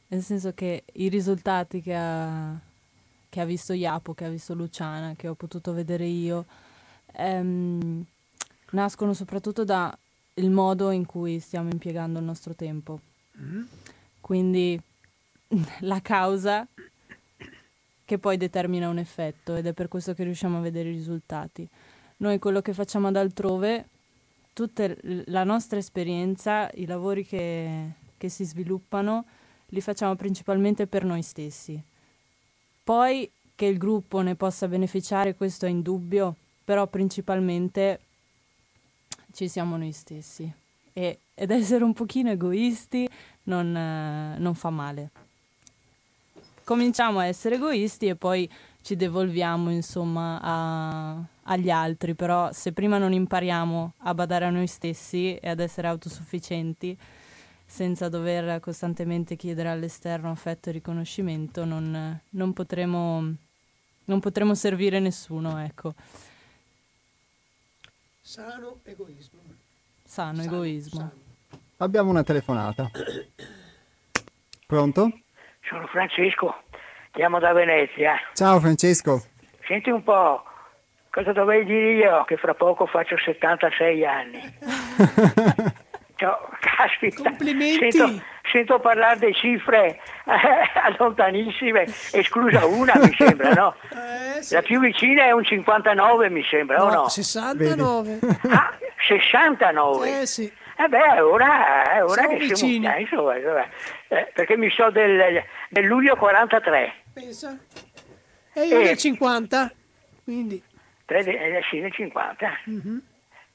Nel senso che i risultati che ha, che ha visto Iapo, che ha visto Luciana, che ho potuto vedere io, ehm, nascono soprattutto dal modo in cui stiamo impiegando il nostro tempo. Mm. Quindi la causa che poi determina un effetto ed è per questo che riusciamo a vedere i risultati. Noi quello che facciamo ad altrove, tutta la nostra esperienza, i lavori che, che si sviluppano, li facciamo principalmente per noi stessi. Poi che il gruppo ne possa beneficiare, questo è indubbio, però principalmente ci siamo noi stessi. E, ed essere un pochino egoisti non, eh, non fa male. Cominciamo a essere egoisti e poi ci devolviamo insomma a, agli altri, però se prima non impariamo a badare a noi stessi e ad essere autosufficienti, senza dover costantemente chiedere all'esterno affetto e riconoscimento, non, non, potremo, non potremo servire nessuno, ecco. Sano egoismo. Sano, sano egoismo. Sano. Abbiamo una telefonata. Pronto? Sono Francesco, chiamo da Venezia. Ciao Francesco. Senti un po', cosa dovevi dire io che fra poco faccio 76 anni? Ciao, caspita. Complimenti. Sento, sento parlare di cifre eh, lontanissime, esclusa una mi sembra, no? Eh, sì. La più vicina è un 59 mi sembra, no, o no? 69. Ah, 69? Eh sì. Eh beh, ora, è ora siamo che vicini. siamo, eh, insomma, insomma eh, perché mi so del, del, luglio 43. Pensa. E io e, nel 50, quindi... Tre, eh, sì, nel 50. Mm-hmm.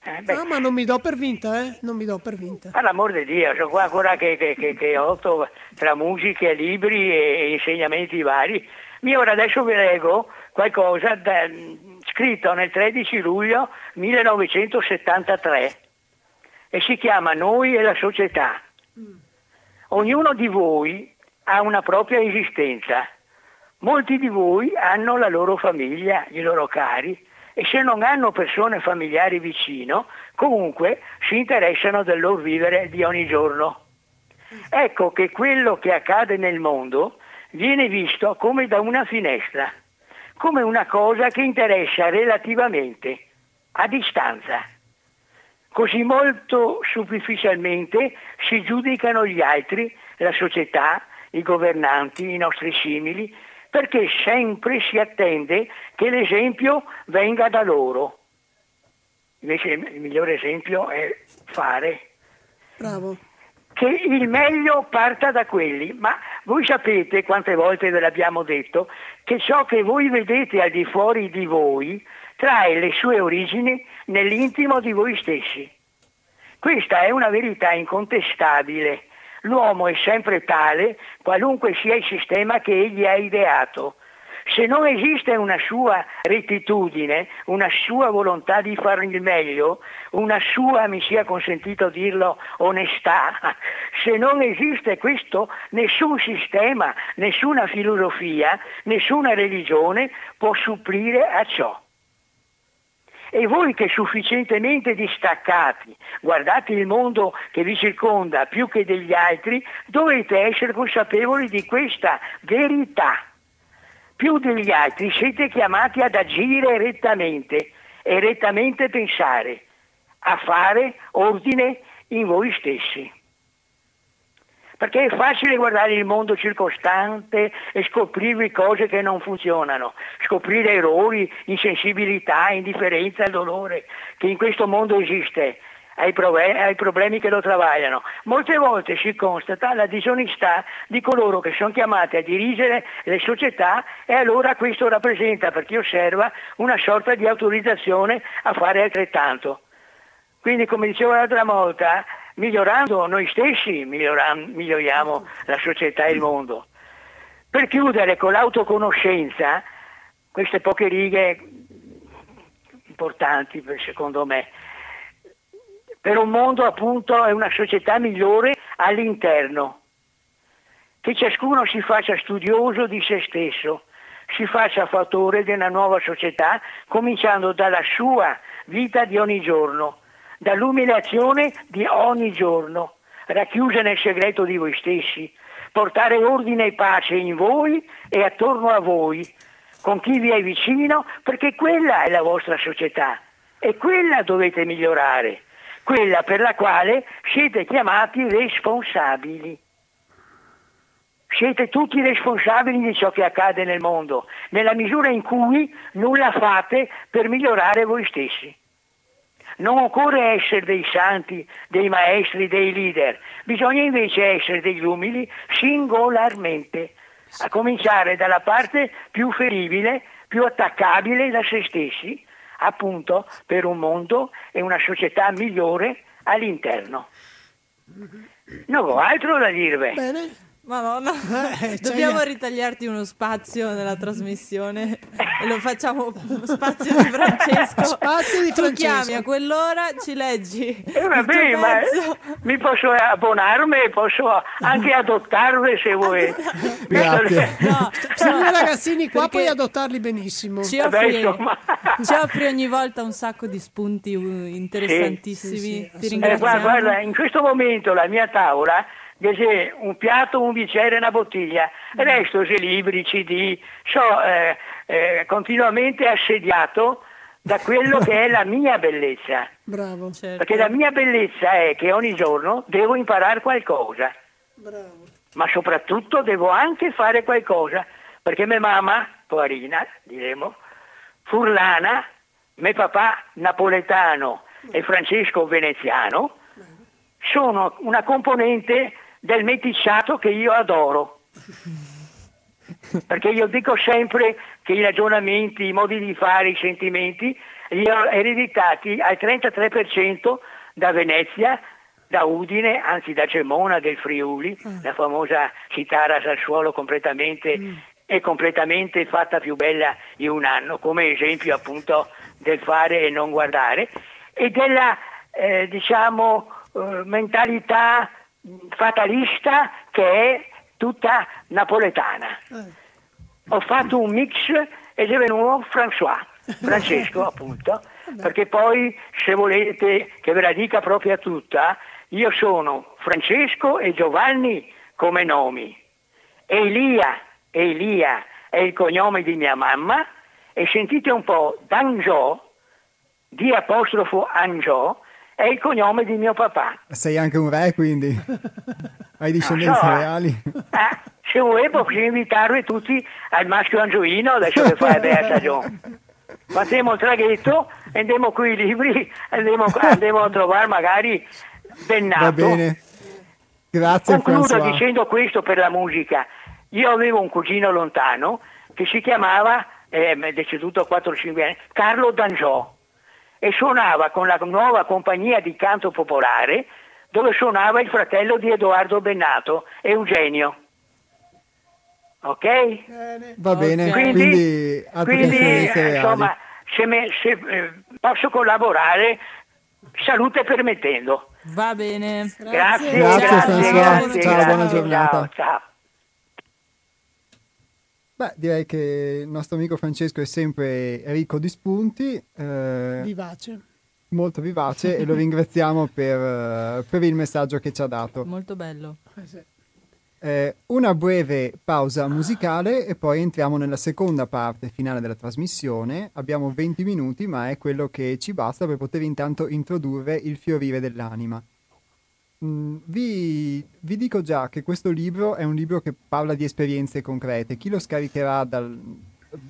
Eh, no, ma non mi do per vinta, eh? Non mi do per vinta. Per l'amor di Dio, sono qua ancora che, che, che, che otto tra musiche, libri e, insegnamenti vari. Io ora adesso vi leggo qualcosa da, scritto nel 13 luglio 1973 e si chiama Noi e la società. Ognuno di voi ha una propria esistenza. Molti di voi hanno la loro famiglia, i loro cari, e se non hanno persone familiari vicino, comunque si interessano del loro vivere di ogni giorno. Ecco che quello che accade nel mondo viene visto come da una finestra, come una cosa che interessa relativamente, a distanza. Così molto superficialmente si giudicano gli altri, la società, i governanti, i nostri simili, perché sempre si attende che l'esempio venga da loro. Invece il migliore esempio è fare. Bravo. Che il meglio parta da quelli, ma voi sapete quante volte ve l'abbiamo detto che ciò che voi vedete al di fuori di voi trae le sue origini nell'intimo di voi stessi. Questa è una verità incontestabile L'uomo è sempre tale, qualunque sia il sistema che egli ha ideato. Se non esiste una sua rettitudine, una sua volontà di fare il meglio, una sua, mi sia consentito dirlo, onestà, se non esiste questo, nessun sistema, nessuna filosofia, nessuna religione può supplire a ciò. E voi che sufficientemente distaccati guardate il mondo che vi circonda più che degli altri, dovete essere consapevoli di questa verità. Più degli altri siete chiamati ad agire rettamente e rettamente pensare, a fare ordine in voi stessi perché è facile guardare il mondo circostante e scoprire cose che non funzionano, scoprire errori, insensibilità, indifferenza e dolore che in questo mondo esiste ai, problemi, ai problemi che lo travagliano. Molte volte si constata la disonestà di coloro che sono chiamati a dirigere le società e allora questo rappresenta per chi osserva una sorta di autorizzazione a fare altrettanto. Quindi come dicevo l'altra volta, migliorando noi stessi, miglioriamo la società e il mondo. Per chiudere con l'autoconoscenza, queste poche righe importanti secondo me, per un mondo appunto e una società migliore all'interno, che ciascuno si faccia studioso di se stesso, si faccia fattore di una nuova società, cominciando dalla sua vita di ogni giorno dall'umiliazione di ogni giorno, racchiusa nel segreto di voi stessi, portare ordine e pace in voi e attorno a voi, con chi vi è vicino, perché quella è la vostra società e quella dovete migliorare, quella per la quale siete chiamati responsabili. Siete tutti responsabili di ciò che accade nel mondo, nella misura in cui nulla fate per migliorare voi stessi. Non occorre essere dei santi, dei maestri, dei leader, bisogna invece essere degli umili singolarmente, a cominciare dalla parte più feribile, più attaccabile da se stessi, appunto per un mondo e una società migliore all'interno. Non ho altro da dirvi. Bene. Madonna, eh, dobbiamo cioè... ritagliarti uno spazio nella trasmissione e lo facciamo spazio di Francesco. Spazio di tu Francesco. chiami a quell'ora, ci leggi. Eh, vabbè, ma mi posso abbonarmi e posso anche adottarvi se vuoi. Grazie. No, sono due ragazzini qua, puoi adottarli benissimo. Ci offri, ci offri, ogni volta un sacco di spunti uh, interessantissimi. Sì, sì, sì. Eh, guarda, in questo momento la mia tavola c'è un piatto, un bicchiere e una bottiglia. Mm. resto, se libri, CD, so eh, eh, continuamente assediato da quello che è la mia bellezza. Bravo. Certo. Perché la mia bellezza è che ogni giorno devo imparare qualcosa. Bravo. Ma soprattutto devo anche fare qualcosa. Perché mia mamma, poverina, diremo, furlana, mio papà napoletano e Francesco veneziano, sono una componente del meticciato che io adoro. Perché io dico sempre che i ragionamenti, i modi di fare, i sentimenti li ho ereditati al 33% da Venezia, da Udine, anzi da Gemona del Friuli, mm. la famosa città rasa al suolo completamente mm. e completamente fatta più bella in un anno, come esempio appunto del fare e non guardare, e della eh, diciamo eh, mentalità fatalista che è tutta napoletana. Eh. Ho fatto un mix ed è venuto François, Francesco appunto, perché poi se volete che ve la dica proprio tutta, io sono Francesco e Giovanni come nomi, Elia, Elia è il cognome di mia mamma e sentite un po', Dangiò, di apostrofo Angiò, è il cognome di mio papà. Sei anche un re quindi? Hai discendenze so, reali? Eh, se vuoi posso invitarvi tutti al maschio angioino adesso che fai Beata John. Facciamo il traghetto, andiamo qui i libri, andiamo, andiamo a trovare magari Bennato. Va bene. Grazie Concludo François. dicendo questo per la musica. Io avevo un cugino lontano che si chiamava, eh, è deceduto a 4-5 anni, Carlo Dangiò e suonava con la nuova compagnia di canto popolare dove suonava il fratello di Edoardo Bennato, Eugenio. Ok? Bene. Va bene, quindi, quindi, quindi insomma, se, me, se eh, posso collaborare, salute permettendo. Va bene. Grazie, grazie, grazie, grazie ciao, buona giornata. Ciao, ciao. Beh, direi che il nostro amico Francesco è sempre ricco di spunti. Eh, vivace. Molto vivace e lo ringraziamo per, per, il messaggio che ci ha dato. Molto bello. Eh eh, una breve pausa musicale e poi entriamo nella seconda parte finale della trasmissione. Abbiamo 20 minuti, ma è quello che ci basta per poter intanto introdurre il fiorire dell'anima. Mm, vi, vi, dico già che questo libro è un libro che parla di esperienze concrete. Chi lo scaricherà dal,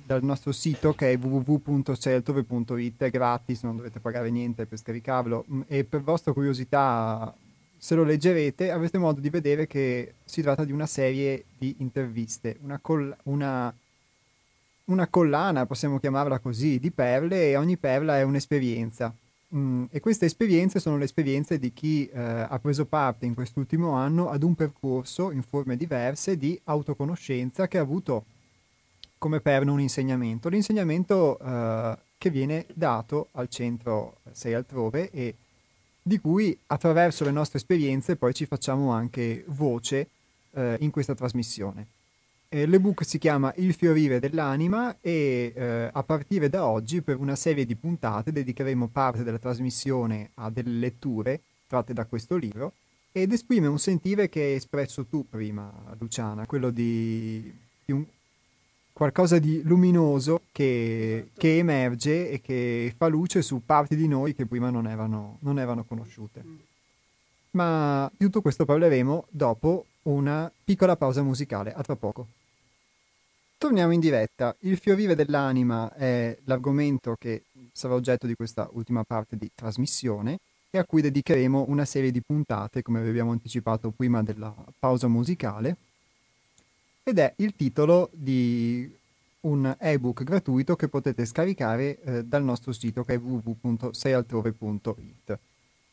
dal nostro sito che è www.cealtove.it è gratis, non dovete pagare niente per scaricarlo mm, e per vostra curiosità se lo leggerete avrete modo di vedere che si tratta di una serie di interviste, una, coll- una, una collana, possiamo chiamarla così, di perle e ogni perla è un'esperienza. Mm, e queste esperienze sono le esperienze di chi eh, ha preso parte in quest'ultimo anno ad un percorso in forme diverse di autoconoscenza che ha avuto come perno un insegnamento. L'insegnamento eh, che viene dato al centro Sei altrove e di cui attraverso le nostre esperienze poi ci facciamo anche voce eh, in questa trasmissione. Eh, l'ebook si chiama Il fiorire dell'anima e eh, a partire da oggi per una serie di puntate dedicheremo parte della trasmissione a delle letture tratte da questo libro ed esprime un sentire che hai espresso tu prima, Luciana, quello di, di un, qualcosa di luminoso che, che, emerge e che fa luce su parti di noi che prima non erano, non erano conosciute. Ma di tutto questo parleremo dopo una piccola pausa musicale. A tra poco. Torniamo in diretta. Il fiorire dell'anima è l'argomento che sarà oggetto di questa ultima parte di trasmissione e a cui dedicheremo una serie di puntate, come vi abbiamo anticipato prima della pausa musicale, ed è il titolo di un ebook gratuito che potete scaricare eh, dal nostro sito che è www.seialtrove.it.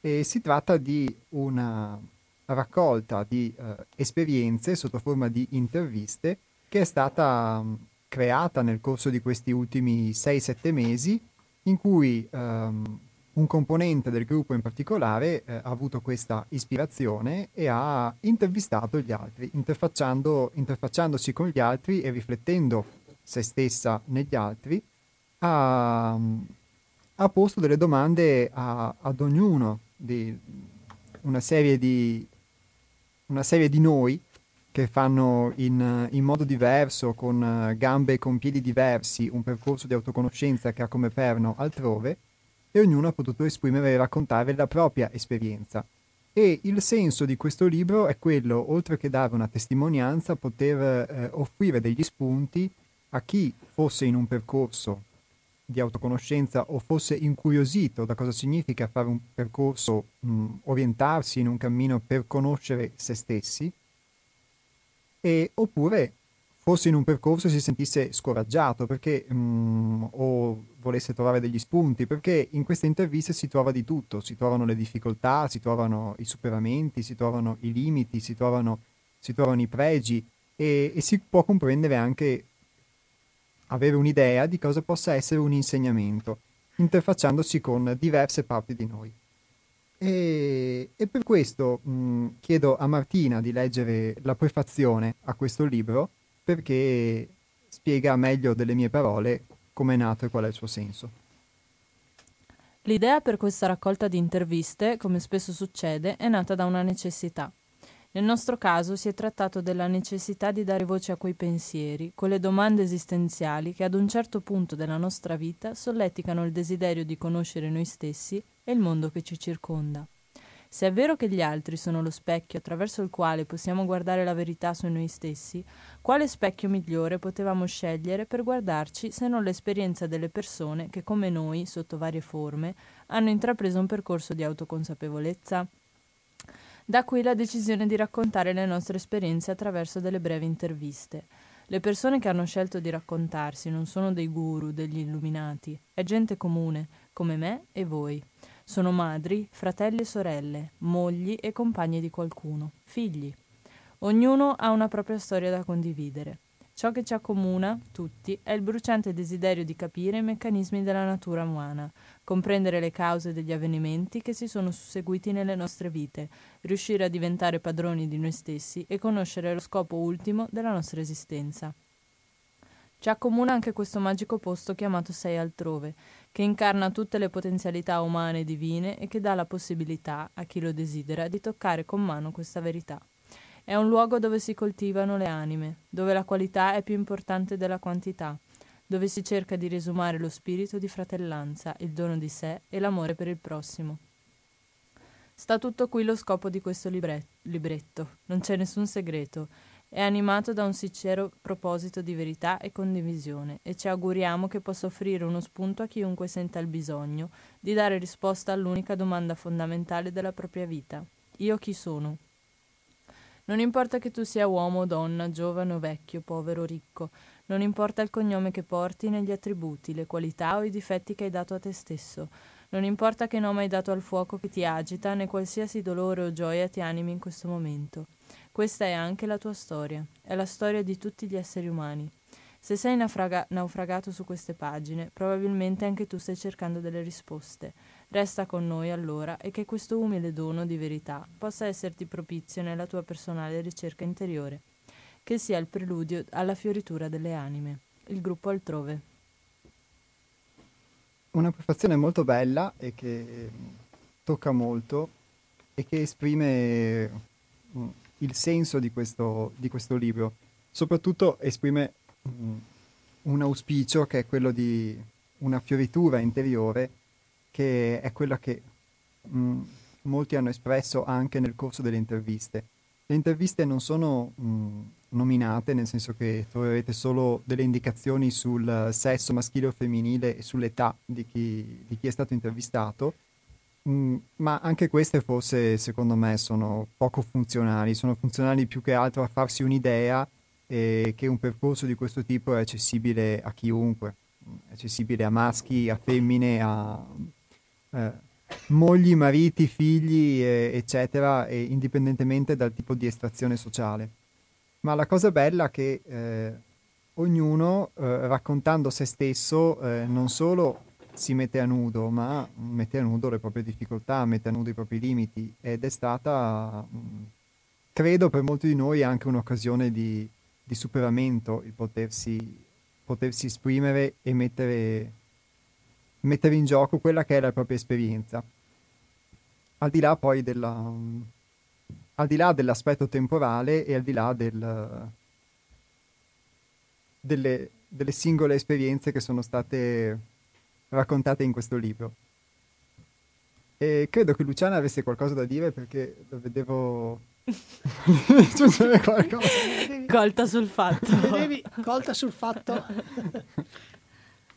E si tratta di una raccolta di eh, esperienze sotto forma di interviste che è stata mm, creata nel corso di questi ultimi 6-7 mesi in cui um, un componente del gruppo in particolare eh, ha avuto questa ispirazione e ha intervistato gli altri, interfacciando, interfacciandosi con gli altri e riflettendo se stessa negli altri, ha, ha posto delle domande a, ad ognuno di una serie di, una serie di noi che fanno in, in, modo diverso, con gambe e con piedi diversi, un percorso di autoconoscenza che ha come perno altrove, e ognuno ha potuto esprimere e raccontare la propria esperienza. E il senso di questo libro è quello, oltre che dare una testimonianza, poter eh, offrire degli spunti a chi fosse in un percorso di autoconoscenza o fosse incuriosito da cosa significa fare un percorso, mh, orientarsi in un cammino per conoscere se stessi, e, oppure fosse in un percorso e si sentisse scoraggiato perché, mm, o volesse trovare degli spunti, perché in queste interviste si trova di tutto, si trovano le difficoltà, si trovano i superamenti, si trovano i limiti, si trovano, si trovano i pregi e, e si può comprendere anche avere un'idea di cosa possa essere un insegnamento, interfacciandosi con diverse parti di noi. E, e per questo mh, chiedo a Martina di leggere la prefazione a questo libro perché spiega meglio delle mie parole come è nato e qual è il suo senso. L'idea per questa raccolta di interviste, come spesso succede, è nata da una necessità. Nel nostro caso si è trattato della necessità di dare voce a quei pensieri, quelle domande esistenziali che ad un certo punto della nostra vita solleticano il desiderio di conoscere noi stessi e il mondo che ci circonda. Se è vero che gli altri sono lo specchio attraverso il quale possiamo guardare la verità su noi stessi, quale specchio migliore potevamo scegliere per guardarci se non l'esperienza delle persone che, come noi, sotto varie forme, hanno intrapreso un percorso di autoconsapevolezza? Da qui la decisione di raccontare le nostre esperienze attraverso delle brevi interviste. Le persone che hanno scelto di raccontarsi non sono dei guru, degli illuminati, è gente comune, come me e voi. Sono madri, fratelli e sorelle, mogli e compagni di qualcuno, figli. Ognuno ha una propria storia da condividere. Ciò che ci accomuna, tutti, è il bruciante desiderio di capire i meccanismi della natura umana, comprendere le cause degli avvenimenti che si sono susseguiti nelle nostre vite, riuscire a diventare padroni di noi stessi e conoscere lo scopo ultimo della nostra esistenza. Ci accomuna anche questo magico posto chiamato Sei altrove, che incarna tutte le potenzialità umane e divine e che dà la possibilità, a chi lo desidera, di toccare con mano questa verità. È un luogo dove si coltivano le anime, dove la qualità è più importante della quantità, dove si cerca di riesumare lo spirito di fratellanza, il dono di sé e l'amore per il prossimo. Sta tutto qui lo scopo di questo libretto, non c'è nessun segreto, è animato da un sincero proposito di verità e condivisione e ci auguriamo che possa offrire uno spunto a chiunque senta il bisogno di dare risposta all'unica domanda fondamentale della propria vita. Io chi sono? Non importa che tu sia uomo o donna, giovane o vecchio, povero o ricco, non importa il cognome che porti né gli attributi, le qualità o i difetti che hai dato a te stesso, non importa che nome hai dato al fuoco che ti agita, né qualsiasi dolore o gioia ti animi in questo momento. Questa è anche la tua storia, è la storia di tutti gli esseri umani. Se sei naufraga- naufragato su queste pagine, probabilmente anche tu stai cercando delle risposte. Resta con noi allora e che questo umile dono di verità possa esserti propizio nella tua personale ricerca interiore, che sia il preludio alla fioritura delle anime. Il gruppo altrove. Una prefazione molto bella e che tocca molto e che esprime mm, il senso di questo, di questo libro. Soprattutto esprime mm, un auspicio che è quello di una fioritura interiore che è quella che mh, mm, molti hanno espresso anche nel corso delle interviste. Le interviste non sono mh, mm, nominate, nel senso che troverete solo delle indicazioni sul sesso maschile o femminile e sull'età di chi, di chi è stato intervistato, mh, mm, ma anche queste forse secondo me sono poco funzionali, sono funzionali più che altro a farsi un'idea e che un percorso di questo tipo è accessibile a chiunque, è accessibile a maschi, a femmine, a eh, mogli, mariti, figli, eh, eccetera, e indipendentemente dal tipo di estrazione sociale. Ma la cosa bella è che eh, ognuno, eh, raccontando se stesso, eh, non solo si mette a nudo, ma mette a nudo le proprie difficoltà, mette a nudo i propri limiti ed è stata, mm, credo per molti di noi, anche un'occasione di, di superamento il potersi, potersi esprimere e mettere mettere in gioco quella che è la propria esperienza. Al di là poi della, al di là dell'aspetto temporale e al di là del, delle, delle singole esperienze che sono state raccontate in questo libro. E credo che Luciana avesse qualcosa da dire perché lo vedevo aggiungere qualcosa. Colta sul fatto. Vedevi, colta sul fatto.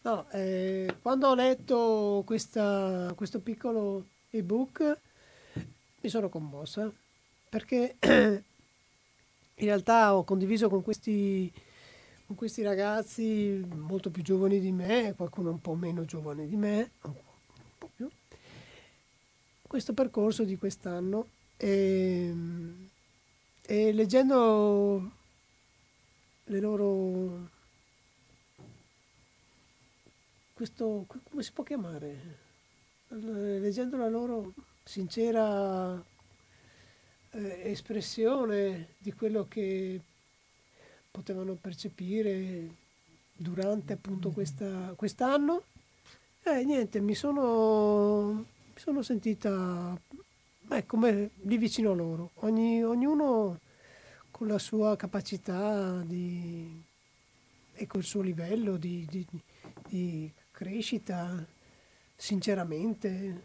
No, eh, quando ho letto questa, questo piccolo ebook mi sono commossa perché in realtà ho condiviso con questi con questi ragazzi molto più giovani di me, qualcuno un po' meno giovane di me, un po' più, questo percorso di quest'anno. E, e leggendo le loro questo come si può chiamare? Leggendo la loro sincera eh, espressione di quello che potevano percepire durante appunto questa, quest'anno, eh, niente, mi sono, mi sono sentita eh, come lì vicino a loro, Ogni, ognuno con la sua capacità di, e col suo livello di, di, di crescita, sinceramente,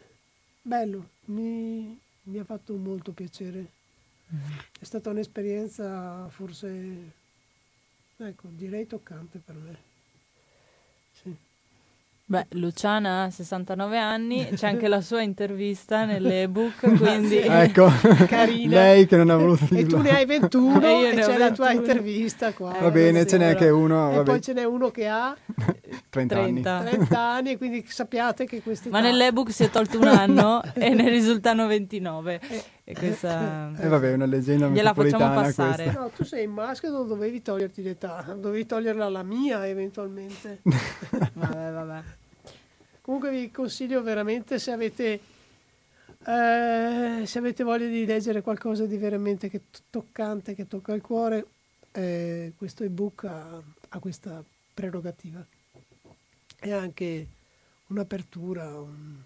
bello, mi, mi ha fatto molto piacere. Mm-hmm. È stata un'esperienza forse, ecco, direi toccante per me. Beh, Luciana ha 69 anni, c'è anche la sua intervista nell'ebook, quindi... ecco, Carina. lei che non ha voluto dirlo. E tu ne hai 21 e, e c'è 21. la tua intervista qua. Eh, va bene, ce n'è anche uno. E poi ce n'è uno che ha 30, 30. anni. 30 anni, quindi sappiate che questi... Ma nell'ebook si è tolto un anno e ne risultano 29. E, e questa... E eh, vabbè, è una leggenda Gliela facciamo passare. Questa. No, tu sei in maschio non dovevi toglierti l'età, dovevi toglierla alla mia eventualmente. vabbè, vabbè. Comunque vi consiglio veramente se avete, eh, se avete voglia di leggere qualcosa di veramente che toccante, che tocca il cuore, eh, questo ebook ha, ha questa prerogativa. È anche un'apertura, un, un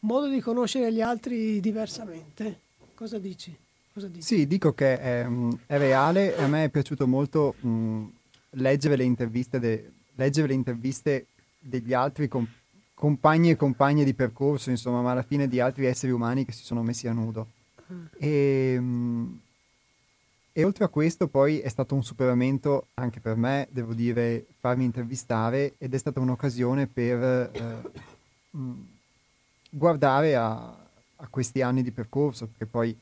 modo di conoscere gli altri diversamente. Cosa dici? Cosa dici? Sì, dico che è, è, reale a me è piaciuto molto mh, leggere, le interviste de, leggere le interviste degli altri con compagni e compagne di percorso, insomma, ma alla fine di altri esseri umani che si sono messi a nudo. E, e, oltre a questo poi è stato un superamento anche per me, devo dire, farmi intervistare ed è stata un'occasione per eh, guardare a, a, questi anni di percorso, perché poi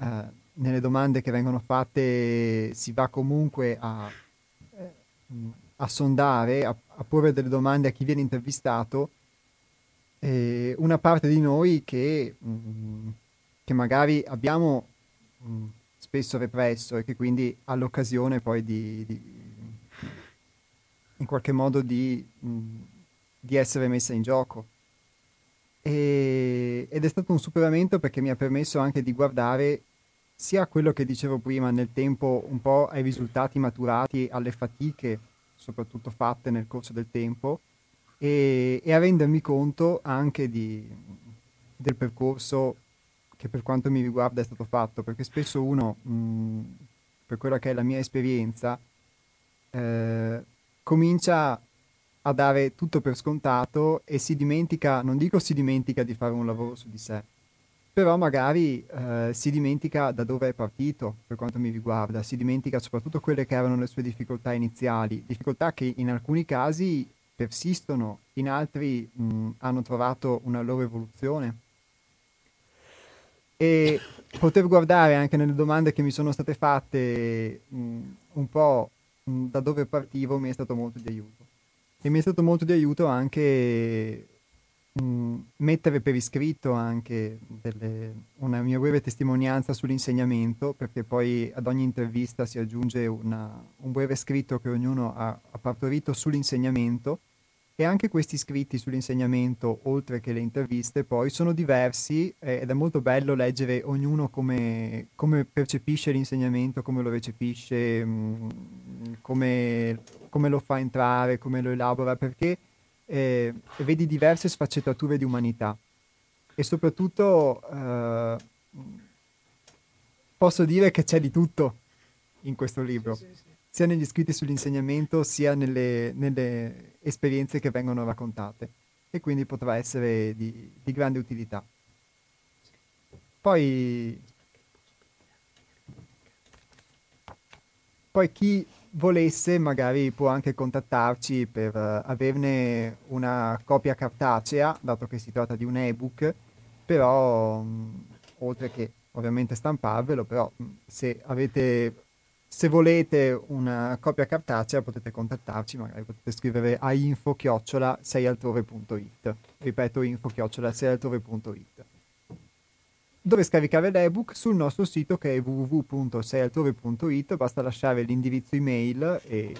eh, nelle domande che vengono fatte si va comunque a, eh, a sondare, a, a porre delle domande a chi viene intervistato eh, una parte di noi che, mh, mm, che magari abbiamo mh, mm, spesso represso e che quindi ha l'occasione poi di, di in qualche modo di, mh, mm, di, essere messa in gioco. E, ed è stato un superamento perché mi ha permesso anche di guardare sia quello che dicevo prima nel tempo, un po' ai risultati maturati, alle fatiche soprattutto fatte nel corso del tempo, e, e a rendermi conto anche di, del percorso che per quanto mi riguarda è stato fatto, perché spesso uno, mh, per quella che è la mia esperienza, eh, comincia a dare tutto per scontato e si dimentica, non dico si dimentica di fare un lavoro su di sé, però magari eh, si dimentica da dove è partito per quanto mi riguarda, si dimentica soprattutto quelle che erano le sue difficoltà iniziali, difficoltà che in alcuni casi persistono, in altri mh, hanno trovato una loro evoluzione. E poter guardare anche nelle domande che mi sono state fatte mh, un po' mh, da dove partivo mi è stato molto di aiuto. E mi è stato molto di aiuto anche mettere per iscritto anche delle, una mia breve testimonianza sull'insegnamento, perché poi ad ogni intervista si aggiunge una, un breve scritto che ognuno ha, ha partorito sull'insegnamento e anche questi scritti sull'insegnamento, oltre che le interviste, poi sono diversi eh, ed è molto bello leggere ognuno come, come percepisce l'insegnamento, come lo recepisce, mh, mm, come, come, lo fa entrare, come lo elabora, perché eh, vedi diverse sfaccettature di umanità e soprattutto eh, posso dire che c'è di tutto in questo libro. Sì, sì, sì sia negli scritti sull'insegnamento sia nelle, nelle esperienze che vengono raccontate e quindi potrà essere di, di grande utilità. Poi, poi chi volesse magari può anche contattarci per uh, averne una copia cartacea, dato che si tratta di un ebook, però mh, oltre che ovviamente stamparvelo, però mh, se avete se volete una copia cartacea potete contattarci, magari potete scrivere a info-seialtrove.it. Ripeto, info-seialtrove.it. Dove scaricare l'ebook? Sul nostro sito che è www.seialtrove.it, basta lasciare l'indirizzo email e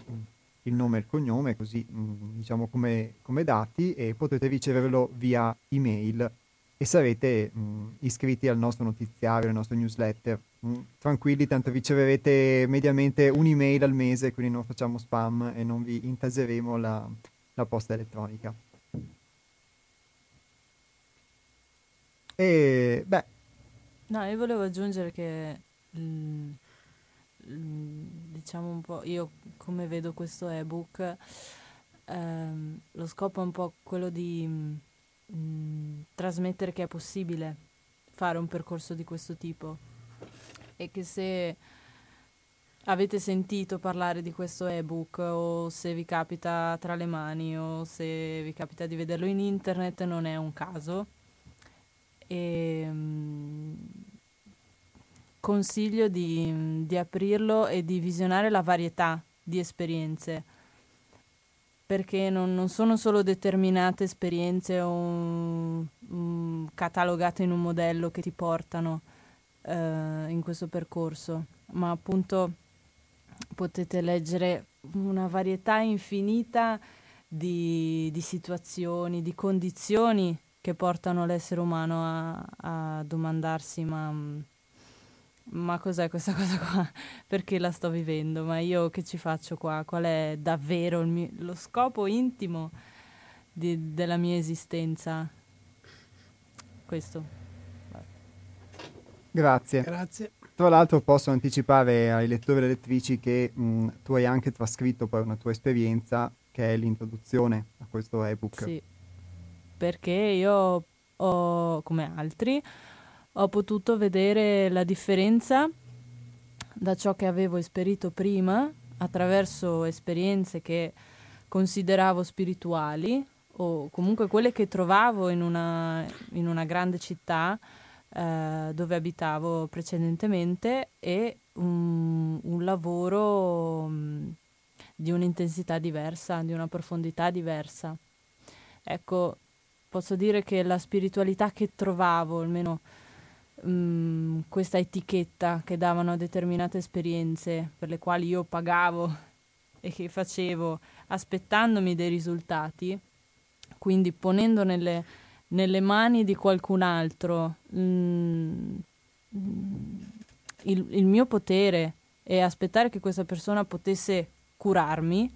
il nome e il cognome, così mm, diciamo come, come dati, e potete riceverlo via email e sarete mh, iscritti al nostro notiziario, al nostro newsletter. Mh, tranquilli, tanto riceverete mediamente un'email al mese, quindi non facciamo spam e non vi intaseremo la, la posta elettronica. E beh. No, io volevo aggiungere che mh, diciamo un po', io come vedo questo ebook, ehm, lo scopo è un po' quello di mh, mm, trasmettere che è possibile fare un percorso di questo tipo. E che se avete sentito parlare di questo ebook o se vi capita tra le mani o se vi capita di vederlo in internet non è un caso. E mm, consiglio di, di aprirlo e di visionare la varietà di esperienze perché non, non, sono solo determinate esperienze o um, catalogate in un modello che ti portano uh, in questo percorso, ma appunto potete leggere una varietà infinita di, di situazioni, di condizioni che portano l'essere umano a, a domandarsi ma mm, ma cos'è questa cosa qua? Perché la sto vivendo? Ma io che ci faccio qua? Qual è davvero mio, lo scopo intimo di, della mia esistenza? Questo. Grazie. Grazie. Tra l'altro posso anticipare ai lettori e lettrici che mh, tu hai anche trascritto poi una tua esperienza che è l'introduzione a questo ebook. Sì, perché io ho, come altri, ho potuto vedere la differenza da ciò che avevo esperito prima attraverso esperienze che consideravo spirituali o comunque quelle che trovavo in una, in una grande città eh, dove abitavo precedentemente e un, un lavoro um, di un'intensità diversa, di una profondità diversa. Ecco, posso dire che la spiritualità che trovavo, almeno mm, questa etichetta che davano a determinate esperienze per le quali io pagavo e che facevo aspettandomi dei risultati, quindi ponendo nelle, nelle mani di qualcun altro mh, mm, il, il, mio potere e aspettare che questa persona potesse curarmi,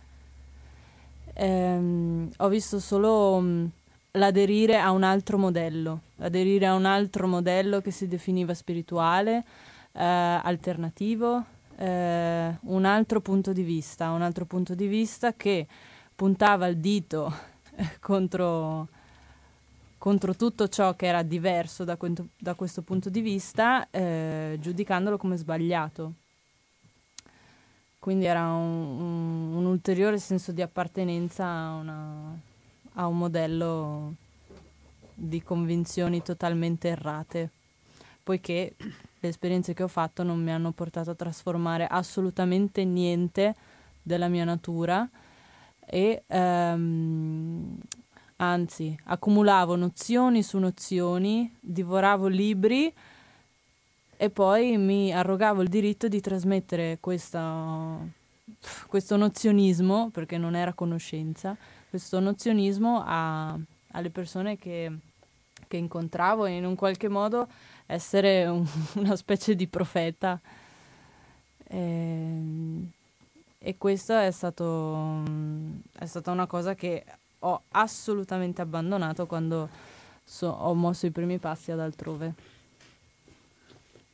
ehm, ho visto solo mh, mm, l'aderire a un altro modello, aderire a un altro modello che si definiva spirituale, eh, alternativo, eh, un altro punto di vista, un altro punto di vista che puntava il dito contro, contro tutto ciò che era diverso da, quento, da questo punto di vista, eh, giudicandolo come sbagliato. Quindi era un, un, un ulteriore senso di appartenenza a una, a un modello di convinzioni totalmente errate, poiché le esperienze che ho fatto non mi hanno portato a trasformare assolutamente niente della mia natura e ehm, anzi accumulavo nozioni su nozioni, divoravo libri e poi mi arrogavo il diritto di trasmettere questa, questo nozionismo, perché non era conoscenza, questo nozionismo a, alle persone che, che, incontravo e in un qualche modo essere un, una specie di profeta. E, ehm, e questo è, stato, è stata una cosa che ho assolutamente abbandonato quando so, ho mosso i primi passi ad altrove.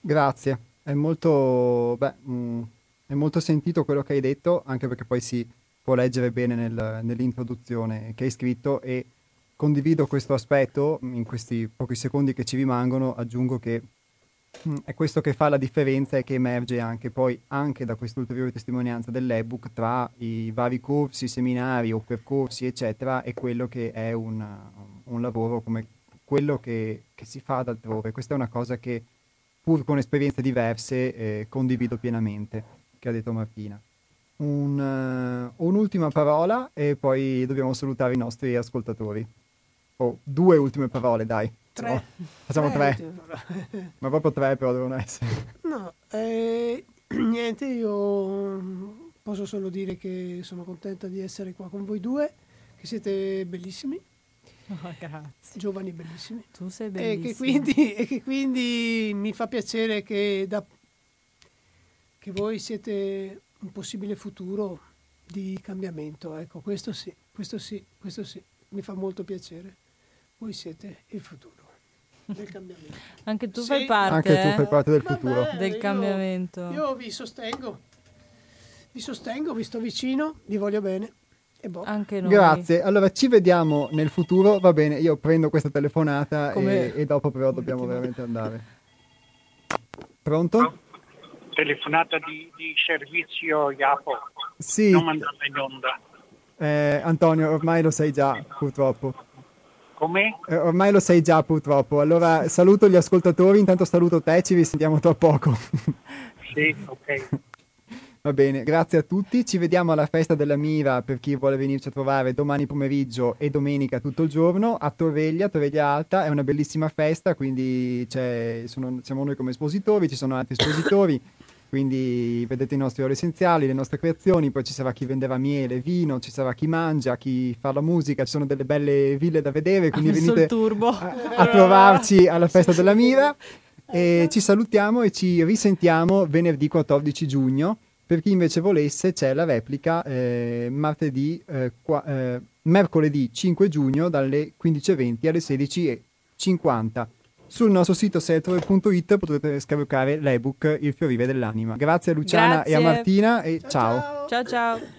Grazie, è molto, beh, mh, mm, è molto sentito quello che hai detto, anche perché poi si può leggere bene nel, nell'introduzione che hai scritto e condivido questo aspetto, in questi pochi secondi che ci rimangono aggiungo che mm, è questo che fa la differenza e che emerge anche poi anche da quest'ulteriore testimonianza dell'ebook tra i vari corsi, seminari o percorsi eccetera e quello che è un, un lavoro come quello che, che, si fa ad altrove. Questa è una cosa che pur con esperienze diverse eh, condivido pienamente che ha detto Martina. Un, uh, un'ultima parola e poi dobbiamo salutare i nostri ascoltatori. Oh, due ultime parole, dai. Tre. Oh, facciamo tre. tre. Ma proprio tre però devono essere. No, eh, niente, io posso solo dire che sono contenta di essere qua con voi due, che siete bellissimi. Oh, grazie. Giovani bellissimi. Tu sei E bellissimo. che, quindi, e che quindi mi fa piacere che, da, che voi siete un possibile futuro di cambiamento. Ecco, questo sì, questo sì, questo sì, mi fa molto piacere. Voi siete il futuro del cambiamento. Anche tu Sì. fai parte Anche tu eh, fai parte del Vabbè, futuro. del io- cambiamento. Io vi sostengo, vi sostengo, vi sto vicino, vi voglio bene. E boh. Anche noi. Grazie, allora ci vediamo nel futuro, va bene, io prendo questa telefonata e, e dopo però dobbiamo veramente andare. Pronto? telefonata di, di servizio Iapo, Sì, non mandarla in onda. eh, Antonio, ormai lo sai già, purtroppo. Come? Eh, ormai lo sai già, purtroppo. Allora saluto gli ascoltatori, intanto saluto te, ci risentiamo tra poco. Sì, ok. Va bene, grazie a tutti. Ci vediamo alla festa della Mira per chi vuole venirci a trovare domani pomeriggio e domenica tutto il giorno a Torveglia, Torveglia Alta. È una bellissima festa, quindi sono- siamo noi come espositori, ci sono altri espositori. Quindi vedete i nostri ori essenziali, le nostre creazioni, poi ci sarà chi vendeva miele, vino, ci sarà chi mangia, chi fa la musica, ci sono delle belle ville da vedere, quindi venite turbo. a, a trovarci alla festa della Mira. E ci salutiamo e ci risentiamo venerdì 14 giugno. Per chi invece volesse, c'è la replica eh, martedì, eh, qua- eh, mercoledì 5 giugno dalle 15.20 alle 16.50. Sul nostro sito seltore.it potrete scaricare l'ebook Il fiorire dell'anima. Grazie a Luciana e a Grazie. Martina e ciao. Ciao ciao.